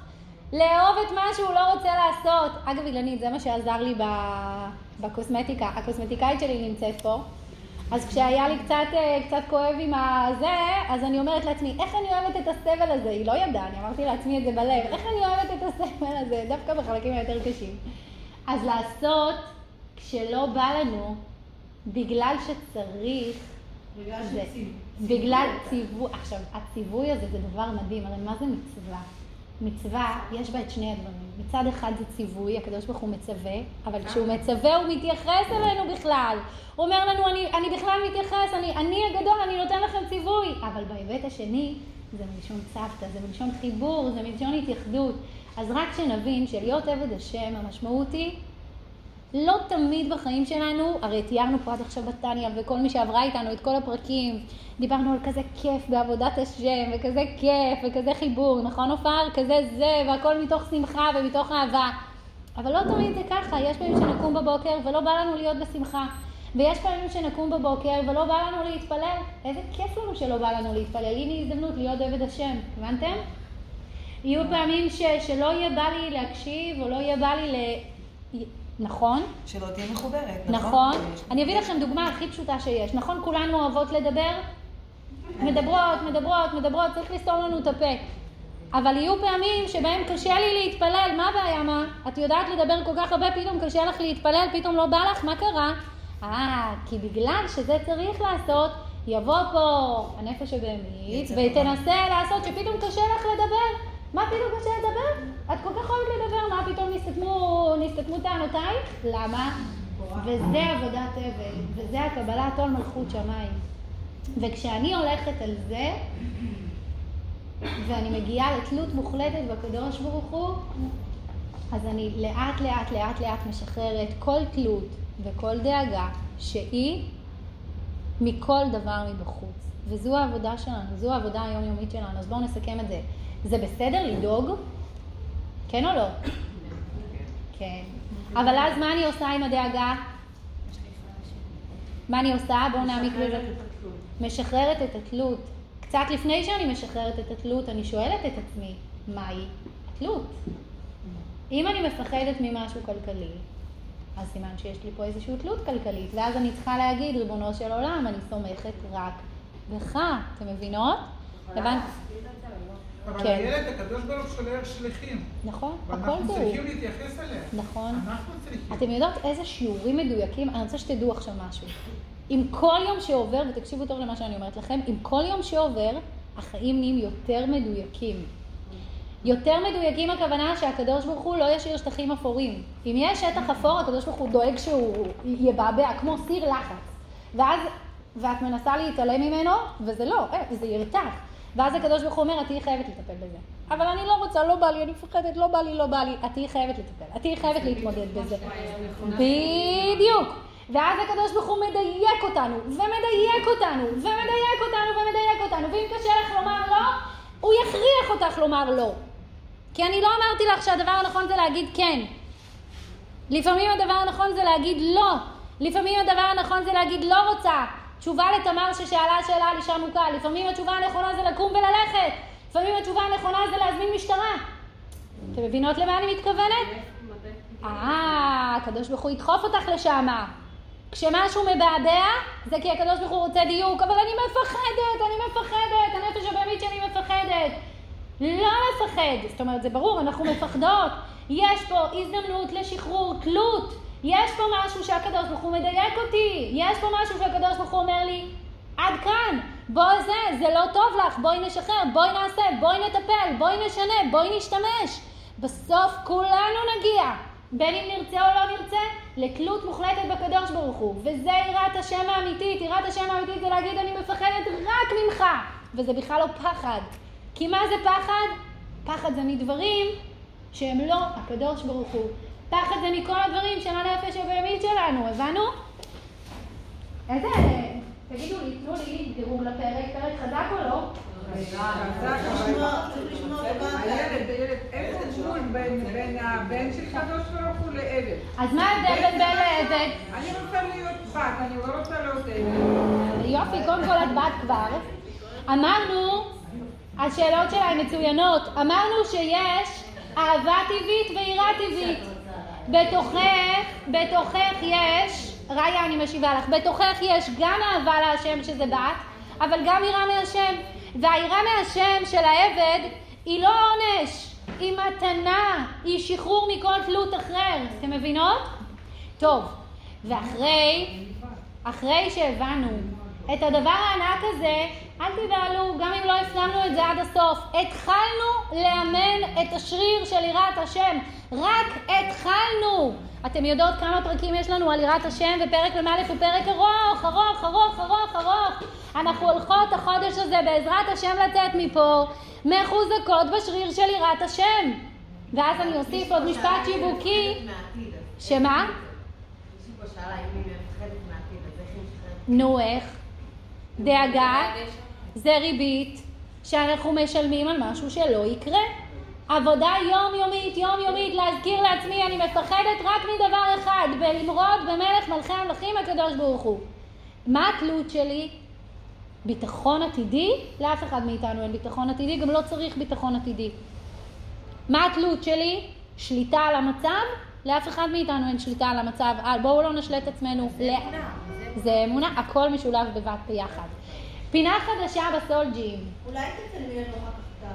לאהוב את מה שהוא לא רוצה לעשות. אגב, אילנית, זה מה שעזר לי בקוסמטיקה. הקוסמטיקאית שלי נמצאת פה. אז כשהיה לי קצת, אה, קצת כואב עם הזה, אז אני אומרת לעצמי, איך אני אוהבת את הסבל הזה? היא לא ידעה, אני אמרתי לעצמי את זה בלב, איך אני אוהבת את הסבל הזה? דווקא בחלקים היותר קשים. אז לעשות כשלא בא לנו, בגלל שצריך, בגלל שציווי. בגלל ציווי, עכשיו, הציווי הזה זה דבר מדהים, הרי מה זה מצווה? מצווה, יש בה את שני הדברים. מצד אחד זה ציווי, הקדוש ברוך הוא מצווה, אבל כשהוא מצווה הוא מתייחס אלינו בכלל. הוא אומר לנו, אני, אני בכלל מתייחס, אני, אני הגדול, אני נותן לכם ציווי. אבל בהיבט השני, זה מלשון צוותא, זה מלשון חיבור, זה מלשון התייחדות. אז רק שנבין שלהיות עבד השם, המשמעות היא לא תמיד בחיים שלנו, הרי תיארנו פה עד עכשיו בתניא, וכל מי שעברה איתנו את כל הפרקים, דיברנו על כזה כיף בעבודת השם, וכזה כיף, וכזה חיבור, נכון עופר? כזה זה, והכל מתוך שמחה ומתוך אהבה. אבל לא תמיד זה ככה, יש פעמים שנקום בבוקר ולא בא לנו להיות בשמחה. ויש פעמים שנקום בבוקר ולא בא לנו להתפלל. איזה כיף לנו שלא בא לנו להתפלל. הנה הזדמנות להיות עבד השם, הבנתם? יהיו פעמים ש, שלא יהיה בא לי להקשיב, או לא יהיה בא לי ל... נכון? שלא תהיה מחוברת, נכון. אני אביא לכם דוגמה הכי פשוטה שיש. נכון, כולנו אוהבות לדבר? מדברות, מדברות, מדברות, צריך לסתום לנו את הפה. אבל יהיו פעמים שבהם קשה לי להתפלל, מה הבעיה, מה? את יודעת לדבר כל כך הרבה, פתאום קשה לך להתפלל, פתאום לא בא לך, מה קרה? אה, כי בגלל שזה צריך לעשות, יבוא פה הנפש הבהמית ותנסה לעשות שפתאום קשה לך לדבר. מה פתאום קשה לדבר? את כל כך אוהבת לדבר, מה פתאום נסתתמו, נסתתמו טענותייך? למה? וזה עבודת אבל, וזה הקבלת עול מלכות שמיים. וכשאני הולכת על זה, ואני מגיעה לתלות מוחלטת בקדוש ברוך הוא, אז אני לאט לאט לאט לאט משחררת כל תלות וכל דאגה שהיא מכל דבר מבחוץ. וזו העבודה שלנו, זו העבודה היומיומית שלנו. אז בואו נסכם את זה. זה בסדר לדאוג? כן או לא? כן. אבל אז מה אני עושה עם הדאגה? מה אני עושה? בואו נעמיק בזה. משחררת את התלות. קצת לפני שאני משחררת את התלות, אני שואלת את עצמי, מהי התלות? אם אני מפחדת ממשהו כלכלי, אז סימן שיש לי פה איזושהי תלות כלכלית, ואז אני צריכה להגיד, ריבונו של עולם, אני סומכת רק בך. אתם מבינות? הבנת? אבל כן. הילד, הקדוש ברוך הוא שולח שליחים. נכון, הכל ואנחנו זה הוא. צריכים להתייחס אליהם. נכון. אנחנו צריכים. אתם יודעות איזה שיעורים מדויקים? אני רוצה שתדעו עכשיו משהו. עם כל יום שעובר, ותקשיבו טוב למה שאני אומרת לכם, עם כל יום שעובר, החיים נהיים יותר מדויקים. יותר מדויקים הכוונה שהקדוש ברוך הוא לא ישאיר שטחים אפורים. אם יש שטח אפור, הקדוש ברוך הוא דואג שהוא יבעבע כמו סיר לחץ. ואז, ואת מנסה להתעלם ממנו, וזה לא, אה, זה ירתח. ואז הקדוש ברוך הוא אומר, את תהיי חייבת לטפל בזה. אבל אני לא רוצה, לא בא לי, אני מפחדת, לא בא לי, לא בא לי. את תהיי חייבת לטפל, את תהיי חייבת להתמודד בזה. בדיוק. ואז הקדוש ברוך הוא מדייק אותנו, ומדייק אותנו, ומדייק אותנו, ומדייק אותנו, ואם קשה לך לומר לא, הוא יכריח אותך לומר לא. כי אני לא אמרתי לך שהדבר הנכון זה להגיד כן. לפעמים הדבר הנכון זה להגיד לא. לפעמים הדבר הנכון זה להגיד לא רוצה. תשובה לתמר ששאלה שאלה על אישה מוכה. לפעמים התשובה הנכונה זה לקום וללכת. לפעמים התשובה הנכונה זה להזמין משטרה. אתם מבינות למה אני מתכוונת? אה, הקדוש ברוך הוא ידחוף אותך לשמה. כשמשהו מבעבע, זה כי הקדוש ברוך הוא רוצה דיוק, אבל אני מפחדת, אני מפחדת, הנפש הבהמית שלי מפחדת. לא לפחד, זאת אומרת, זה ברור, אנחנו מפחדות. יש פה הזדמנות לשחרור תלות. יש פה משהו שהקדוש ברוך הוא מדייק אותי. יש פה משהו שהקדוש ברוך הוא אומר לי, עד כאן, בואי זה, זה לא טוב לך, בואי נשחרר, בואי נעשה, בואי נטפל, בואי נשנה, בואי נשתמש. בסוף כולנו נגיע, בין אם נרצה או לא נרצה, לתלות מוחלטת בקדוש ברוך הוא. וזה יראת השם האמיתית. יראת השם האמיתית זה להגיד אני מפחדת רק ממך. וזה בכלל לא פחד. כי מה זה פחד? פחד זה מדברים שהם לא הקדוש ברוך הוא. פחד זה מכל הדברים של הנפש הבהמית שלנו, הבנו? איזה... תגידו לי, תנו לי דירוג לפרק, פרק חזק או לא? אז מה ההבדל בין בן לעבד? אני רוצה להיות בת, אני לא רוצה להיות עבד. יופי, קודם כל את בת כבר. אמרנו, השאלות שלה הן מצוינות. אמרנו שיש אהבה טבעית ויראה טבעית. בתוכך, בתוכך יש, ראיה אני משיבה לך, בתוכך יש גם אהבה להשם שזה בת, אבל גם יראה מהשם. והיראה מהשם של העבד היא לא עונש, היא מתנה, היא שחרור מכל תלות אחר. אתם מבינות? טוב, ואחרי, אחרי שהבנו את הדבר הענק הזה, אל תבהלו, גם אם לא הפנמנו את זה עד הסוף. התחלנו לאמן את השריר של יראת השם. רק התחלנו. אתם יודעות כמה פרקים יש לנו על יראת השם, ופרק מ"א הוא פרק ארוך, ארוך, ארוך, ארוך, ארוך. אנחנו הולכות החודש הזה בעזרת השם לצאת מפה מחוזקות בשריר של יראת השם. ואז אני אוסיף עוד משפט שיווקי. שמה? נו, איך? דאגה זה ריבית שאנחנו משלמים על משהו שלא יקרה. עבודה יומיומית, יומיומית, להזכיר לעצמי, אני מפחדת רק מדבר אחד, בלמרוד במלך מלכי המלכים הקדוש ברוך הוא. מה התלות שלי? ביטחון עתידי? לאף אחד מאיתנו אין ביטחון עתידי, גם לא צריך ביטחון עתידי. מה התלות שלי? שליטה על המצב? לאף אחד מאיתנו אין שליטה על המצב. אה, בואו לא נשלה את עצמנו. זה אמונה. זה אמונה, הכל משולב בבת ביחד. פינה חדשה בסולג'ים. אולי תצלמי לנו אחר כך את ה...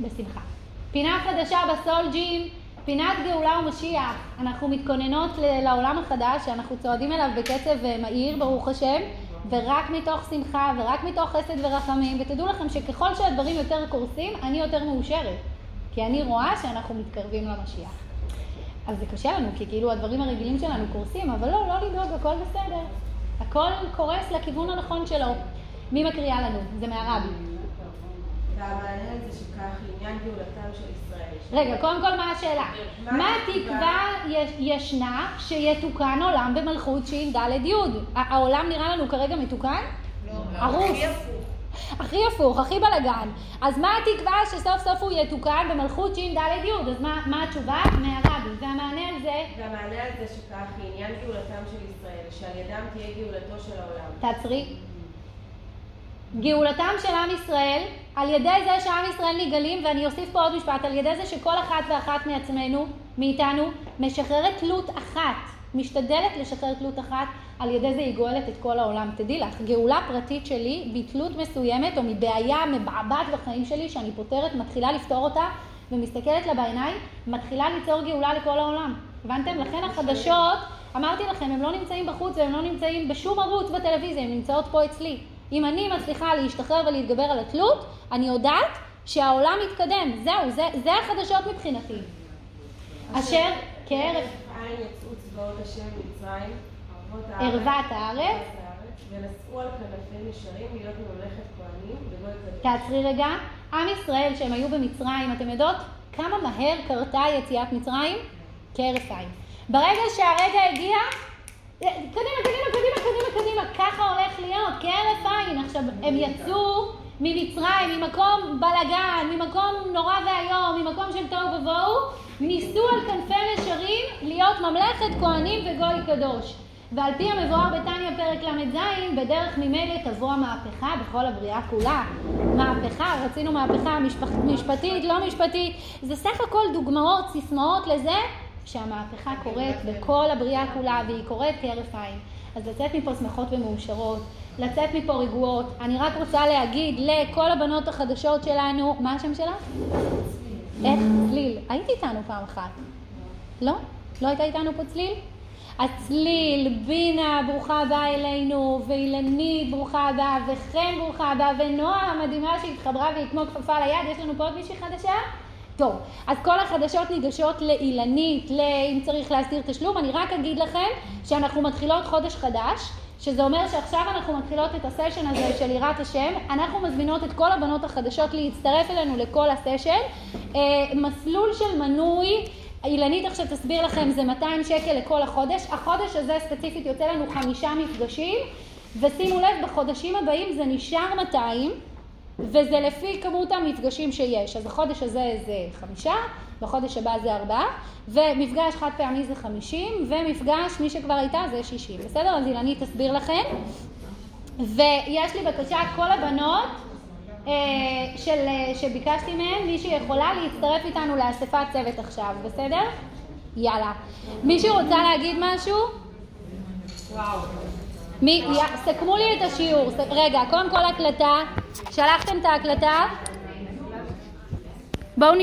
בשמחה. פינה חדשה בסולג'ים, פינת גאולה ומשיח. אנחנו מתכוננות לעולם החדש, שאנחנו צועדים אליו בקצב אה, מהיר, ברוך השם, ורק מתוך שמחה ורק מתוך חסד ורחמים. ותדעו לכם שככל שהדברים יותר קורסים, אני יותר מאושרת. כי אני רואה שאנחנו מתקרבים למשיח. אז זה קשה לנו, כי כאילו הדברים הרגילים שלנו קורסים, אבל לא, לא לדאוג, הכל בסדר. הכל קורס לכיוון הנכון שלו. מי מקריאה לנו? זה מהרבי. והמעניין זה שכך לעניין גאולתם של ישראל. רגע, קודם כל מה השאלה? מה התקווה יש- ישנה שיתוקן עולם במלכות ש"ד י'? ה- העולם נראה לנו כרגע מתוקן? לא. הרוס. הכי הפוך, הכי בלאגן. אז מה התקווה שסוף סוף הוא יתוקן במלכות ש"ד י'? אז מה, מה התשובה? מהרבי. והמענה על זה, והמענה על זה שכך לעניין גאולתם של ישראל, שעל ידם תהיה גאולתו של העולם. תעצרי. גאולתם של עם ישראל, על ידי זה שעם ישראל נגאלים, ואני אוסיף פה עוד משפט, על ידי זה שכל אחת ואחת מעצמנו, מאיתנו, משחררת תלות אחת, משתדלת לשחרר תלות אחת, על ידי זה היא גואלת את כל העולם. תדעי לך, גאולה פרטית שלי, בתלות מסוימת או מבעיה מבעבעת בחיים שלי, שאני פותרת, מתחילה לפתור אותה, ומסתכלת לה בעיניים, מתחילה ליצור גאולה לכל העולם. הבנתם? לכן החדשות, אמרתי לכם, הם לא נמצאים בחוץ והם לא נמצאים בשום ערוץ בטלוויזיה, הם נמצאות פה אצלי. אם אני מצליחה להשתחרר ולהתגבר על התלות, אני יודעת שהעולם מתקדם. זהו, זה, זה החדשות מבחינתי. אשר כערב עין יצאו צבאות השם ממצרים, ערוות הארץ. ונשאו על כנפי נשרים להיות ממלכת כהנים וגוי קדוש. תעצרי רגע. עם ישראל, שהם היו במצרים, אתם יודעות כמה מהר קרתה יציאת מצרים? כהרף עין. ברגע שהרגע הגיע, קדימה, קדימה, קדימה, קדימה, קדימה, ככה הולך להיות, כהרף עין. עכשיו, הם יצאו ממצרים, ממקום בלאגן, ממקום נורא ואיום, ממקום של תוהו ובוהו, ניסו על כנפי נשרים להיות ממלכת כהנים וגוי קדוש. ועל פי המבואר בתניא פרק ל"ז, בדרך ממילא תבוא המהפכה בכל הבריאה כולה. מהפכה, רצינו מהפכה משפח, משפטית, לא משפטית, זה סך הכל דוגמאות, סיסמאות לזה שהמהפכה קורית בכל הבריאה כולה והיא קורית כהרף עין. אז לצאת מפה שמחות ומאושרות, לצאת מפה רגועות. אני רק רוצה להגיד לכל הבנות החדשות שלנו, מה השם שלך? איך? צליל. היית איתנו פעם אחת. לא? לא הייתה איתנו פה צליל? אז צליל, בינה, ברוכה הבאה אלינו, ואילנית, ברוכה הבאה, וחן, ברוכה הבאה, ונועה המדהימה שהתחברה והיא כמו כפפה ליד, יש לנו פה עוד מישהי חדשה? טוב, אז כל החדשות ניגשות לאילנית, ל... אם צריך להסדיר תשלום, אני רק אגיד לכם שאנחנו מתחילות חודש חדש, שזה אומר שעכשיו אנחנו מתחילות את הסשן הזה של יראת השם, אנחנו מזמינות את כל הבנות החדשות להצטרף אלינו לכל הסשן, אה, מסלול של מנוי, אילנית עכשיו תסביר לכם, זה 200 שקל לכל החודש, החודש הזה ספציפית יוצא לנו חמישה מפגשים, ושימו לב, בחודשים הבאים זה נשאר 200, וזה לפי כמות המפגשים שיש. אז החודש הזה זה חמישה, בחודש הבא זה ארבעה, ומפגש חד פעמי זה חמישים, ומפגש, מי שכבר הייתה, זה שישים. בסדר? אז אילנית תסביר לכם. ויש לי בקשה, כל הבנות אה, של, אה, שביקשתי מהן, מי שיכולה להצטרף איתנו לאספת צוות עכשיו, בסדר? יאללה. מישהו רוצה להגיד משהו? וואו. מי, סכמו לי את השיעור. רגע, קודם כל הקלטה. שלחתם את ההקלטה?